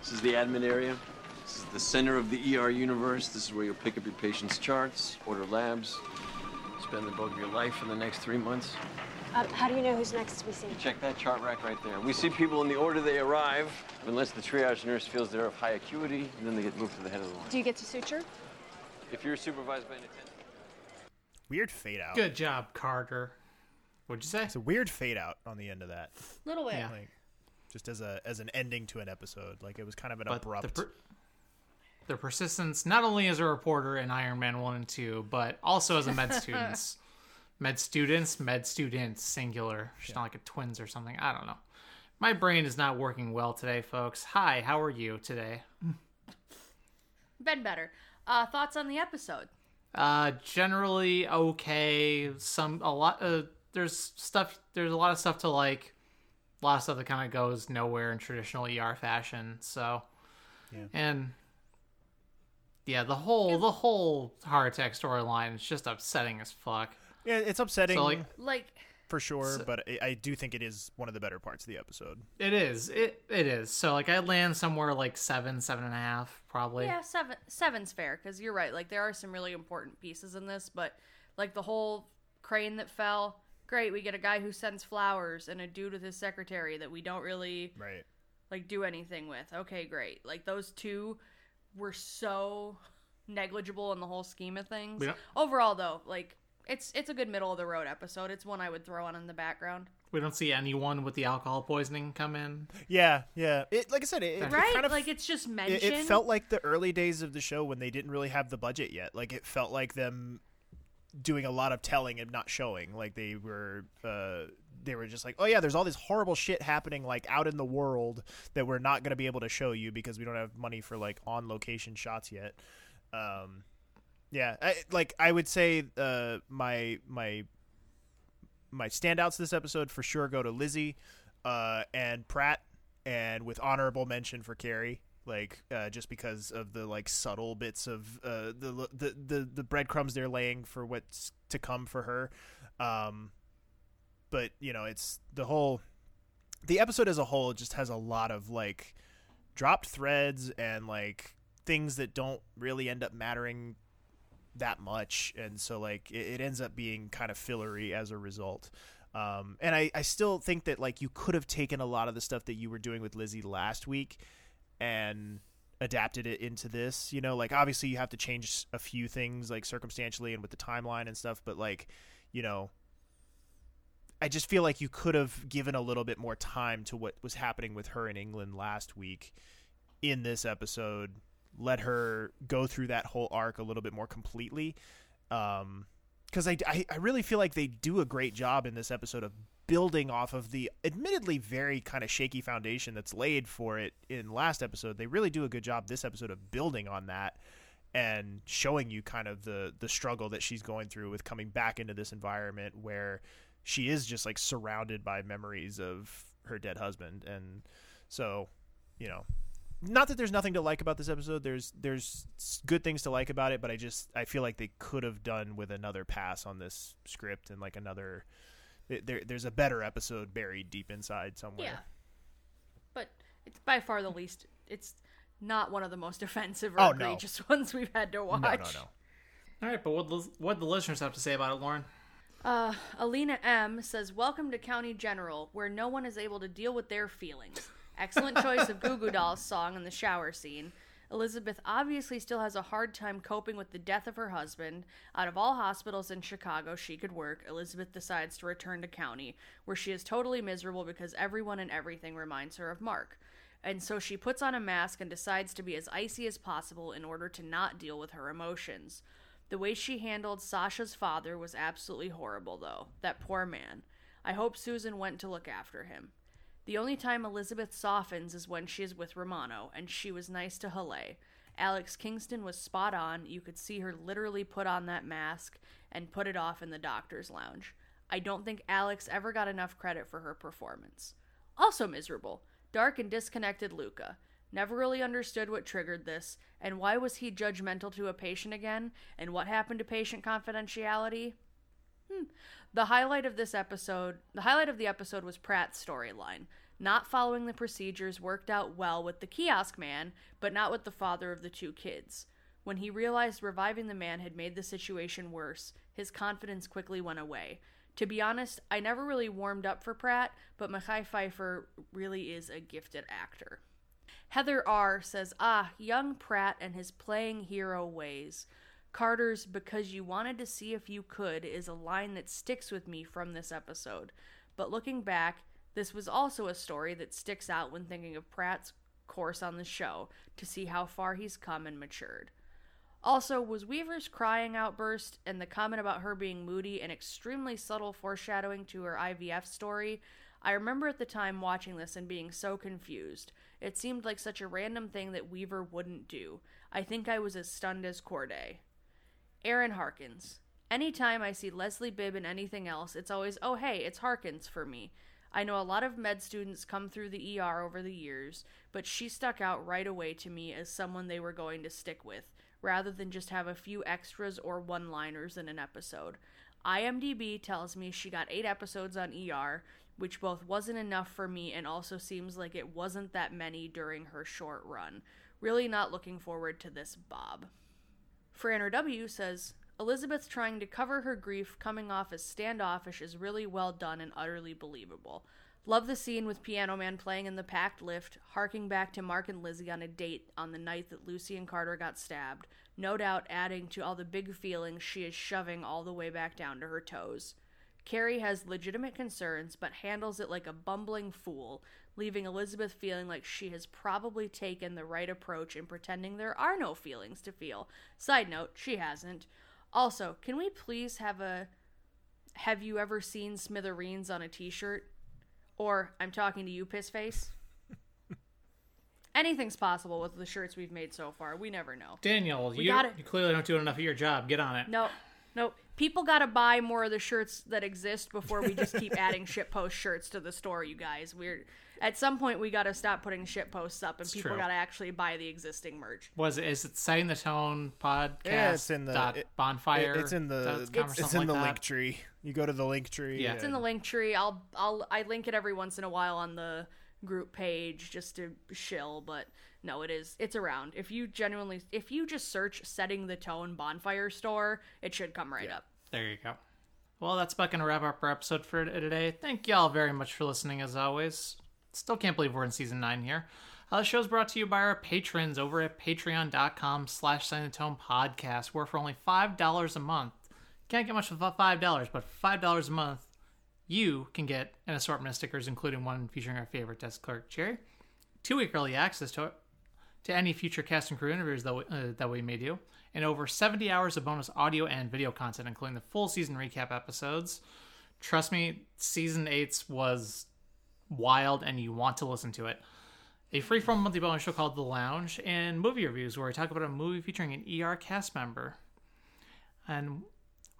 This is the admin area. This is the center of the ER universe. This is where you'll pick up your patient's charts, order labs, spend the bulk of your life for the next three months. Um, how do you know who's next to be seen? Check that chart rack right there. We see people in the order they arrive, unless the triage nurse feels they're of high acuity, and then they get moved to the head of the line. Do you get to suture? If you're supervised by an attendant. Weird fade out. Good job, Carter. What'd you say? It's a weird fade out on the end of that. Little bit. Yeah. Like just as a as an ending to an episode. Like it was kind of an But abrupt. the, per- the persistence, not only as a reporter in Iron Man 1 and 2, but also as a med students. med students, med students, singular. She's not like a twins or something. I don't know. My brain is not working well today, folks. Hi, how are you today? Been better. Uh, thoughts on the episode? Uh, generally okay. Some a lot. Uh, there's stuff. There's a lot of stuff to like. A lot of stuff that kind of goes nowhere in traditional ER fashion. So, Yeah. and yeah, the whole the whole heart attack storyline is just upsetting as fuck. yeah, it's upsetting So like Like, for sure, So- but I, I do think it is one of the better parts of the episode. it is. It it is. So like I land somewhere like seven, seven and a half, probably. yeah, seven seven's fair because you're right. Like, there are some really important pieces in this, but like the whole crane that fell. Great, we get a guy who sends flowers and a dude with his secretary that we don't really Right. like do anything with. Okay, great. Like those two were so negligible in the whole scheme of things. We don't- Overall though, like it's it's a good middle of the road episode. It's one I would throw on in the background. We don't see anyone with the alcohol poisoning come in. Yeah, yeah. It like I said, it, it right? kind of like it's just it, mentioned. it felt like the early days of the show when they didn't really have the budget yet. Like it felt like them doing a lot of telling and not showing. Like they were uh they were just like, "Oh yeah, there's all this horrible shit happening like out in the world that we're not going to be able to show you because we don't have money for like on location shots yet." Um yeah, I, like I would say uh my my my standouts this episode for sure go to Lizzie uh, and Pratt, and with honorable mention for Kerry. Like uh, just because of the like subtle bits of uh, the, the the the breadcrumbs they're laying for what's to come for her, um, but you know it's the whole the episode as a whole just has a lot of like dropped threads and like things that don't really end up mattering that much and so like it, it ends up being kind of fillery as a result um, and I, I still think that like you could have taken a lot of the stuff that you were doing with lizzie last week and adapted it into this. You know, like obviously you have to change a few things like circumstantially and with the timeline and stuff, but like, you know, I just feel like you could have given a little bit more time to what was happening with her in England last week in this episode. Let her go through that whole arc a little bit more completely. Um, because I, I, I really feel like they do a great job in this episode of building off of the admittedly very kind of shaky foundation that's laid for it in last episode. They really do a good job this episode of building on that and showing you kind of the the struggle that she's going through with coming back into this environment where she is just like surrounded by memories of her dead husband and so you know not that there's nothing to like about this episode there's there's good things to like about it but i just i feel like they could have done with another pass on this script and like another there, there's a better episode buried deep inside somewhere Yeah. But it's by far the least. It's not one of the most offensive or Oh, no. egregious ones we've had to watch. no no no All right, but what what the listeners have to say about it, Lauren? Uh, Alina M says, "Welcome to County General, where no one is able to deal with their feelings." Excellent choice of Goo Goo Dolls song in the shower scene. Elizabeth obviously still has a hard time coping with the death of her husband. Out of all hospitals in Chicago she could work, Elizabeth decides to return to county, where she is totally miserable because everyone and everything reminds her of Mark. And so she puts on a mask and decides to be as icy as possible in order to not deal with her emotions. The way she handled Sasha's father was absolutely horrible, though. That poor man. I hope Susan went to look after him. The only time Elizabeth softens is when she is with Romano, and she was nice to Haleh. Alex Kingston was spot on. You could see her literally put on that mask and put it off in the doctor's lounge. I don't think Alex ever got enough credit for her performance. Also miserable. Dark and disconnected Luca. Never really understood what triggered this, and why was he judgmental to a patient again, and what happened to patient confidentiality? Hmm. The highlight of this episode, the highlight of the episode was Pratt's storyline. Not following the procedures worked out well with the kiosk man, but not with the father of the two kids. When he realized reviving the man had made the situation worse, his confidence quickly went away. To be honest, I never really warmed up for Pratt, but Mekhi Phifer really is a gifted actor. Heather R says, Ah, young Pratt and his playing hero ways. Carter's because you wanted to see if you could is a line that sticks with me from this episode. But looking back, this was also a story that sticks out when thinking of Pratt's course on the show to see how far he's come and matured. Also, was Weaver's crying outburst and the comment about her being moody an extremely subtle foreshadowing to her IVF story? I remember at the time watching this and being so confused. It seemed like such a random thing that Weaver wouldn't do. I think I was as stunned as Corday. Erin Harkins. Anytime I see Leslie Bibb in anything else, it's always, oh hey, it's Harkins for me. I know a lot of med students come through the ER over the years, but she stuck out right away to me as someone they were going to stick with, rather than just have a few extras or one liners in an episode. IMDb tells me she got eight episodes on ER, which both wasn't enough for me and also seems like it wasn't that many during her short run. Really not looking forward to this Bob. Franner W says Elizabeth trying to cover her grief coming off as standoffish is really well done and utterly believable. Love the scene with Piano Man playing in the packed lift, harking back to Mark and Lizzie on a date on the night that Lucy and Carter got stabbed, no doubt adding to all the big feelings she is shoving all the way back down to her toes. Kerry has legitimate concerns, but handles it like a bumbling fool, leaving Elizabeth feeling like she has probably taken the right approach in pretending there are no feelings to feel. Side note, she hasn't. Also, can we please have a have you ever seen Smithereens on a t shirt? Or I'm talking to you, piss face. Anything's possible with the shirts we've made so far. We never know. Daniel, We you, got it. you clearly don't do enough of your job. Get on it. No, no. People got to buy more of the shirts that exist before we just keep adding shit post shirts to the store, you guys. We're at some point we got to stop putting shit posts up, and It's people got to actually buy the existing merch. Was it? Is it setting the tone podcast? Yeah, it's in the dot it- bonfire. it- it's in the dot com or it's, something in the like link that? tree. You go to the link tree. Yeah. It's in the link tree. I'll I'll I link it every once in a while on the group page just to shill, but no, it is it's around. If you genuinely if you just search setting the tone bonfire store, it should come right up. There you go. Well, that's about to wrap up our episode for today. Thank y'all very much for listening, as always. Still can't believe we're in season nine here. Uh, the show's brought to you by our patrons over at patreon.com slash Silent Tone Podcast, where for only $5 a month, can't get much for $5, but for $5 a month, you can get an assortment of stickers, including one featuring our favorite desk clerk, Jerry, two week early access to to any future cast and crew interviews that we, uh, that we may do, and over 70 hours of bonus audio and video content, including the full season recap episodes. Trust me, season 8's was wild, and you want to listen to it. A free-form monthly bonus show called The Lounge, and movie reviews where I talk about a movie featuring an ER cast member. And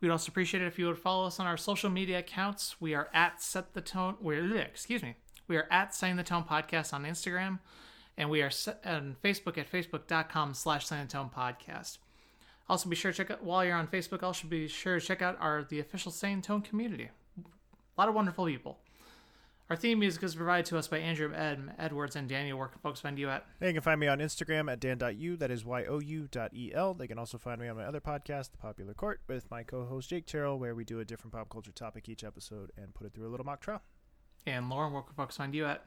we'd also appreciate it if you would follow us on our social media accounts. We are at Set the Tone. We're excuse me. We are at Setting the Tone Podcast on Instagram, and we are on Facebook at facebook.com slash Setting the Tone Podcast. Also, be sure to check out while you're on Facebook. Also, be sure to check out our the official Setting the Tone community. A lot of wonderful people. Our theme music is provided to us by Andrew Ed, Edwards and Daniel. Where can folks find you at? They can find me on Instagram at dan.u, that is Y-O-U dot E-L. They can also find me on my other podcast, The Popular Court, with my co-host Jake Terrell, where we do a different pop culture topic each episode and put it through a little mock trial. And Lauren, where can folks find you at?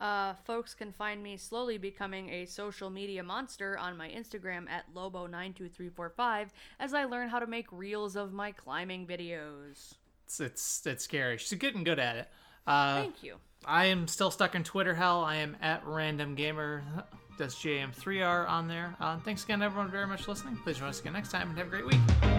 Uh, folks can find me slowly becoming a social media monster on my Instagram at Lobo92345 as I learn how to make reels of my climbing videos. It's it's, it's scary. She's getting good at it. Uh, Thank you. I am still stuck in Twitter hell. I am at Random Gamer. That's JM3R on there. Uh, thanks again, everyone, very much for listening. Please join us again next time and have a great week.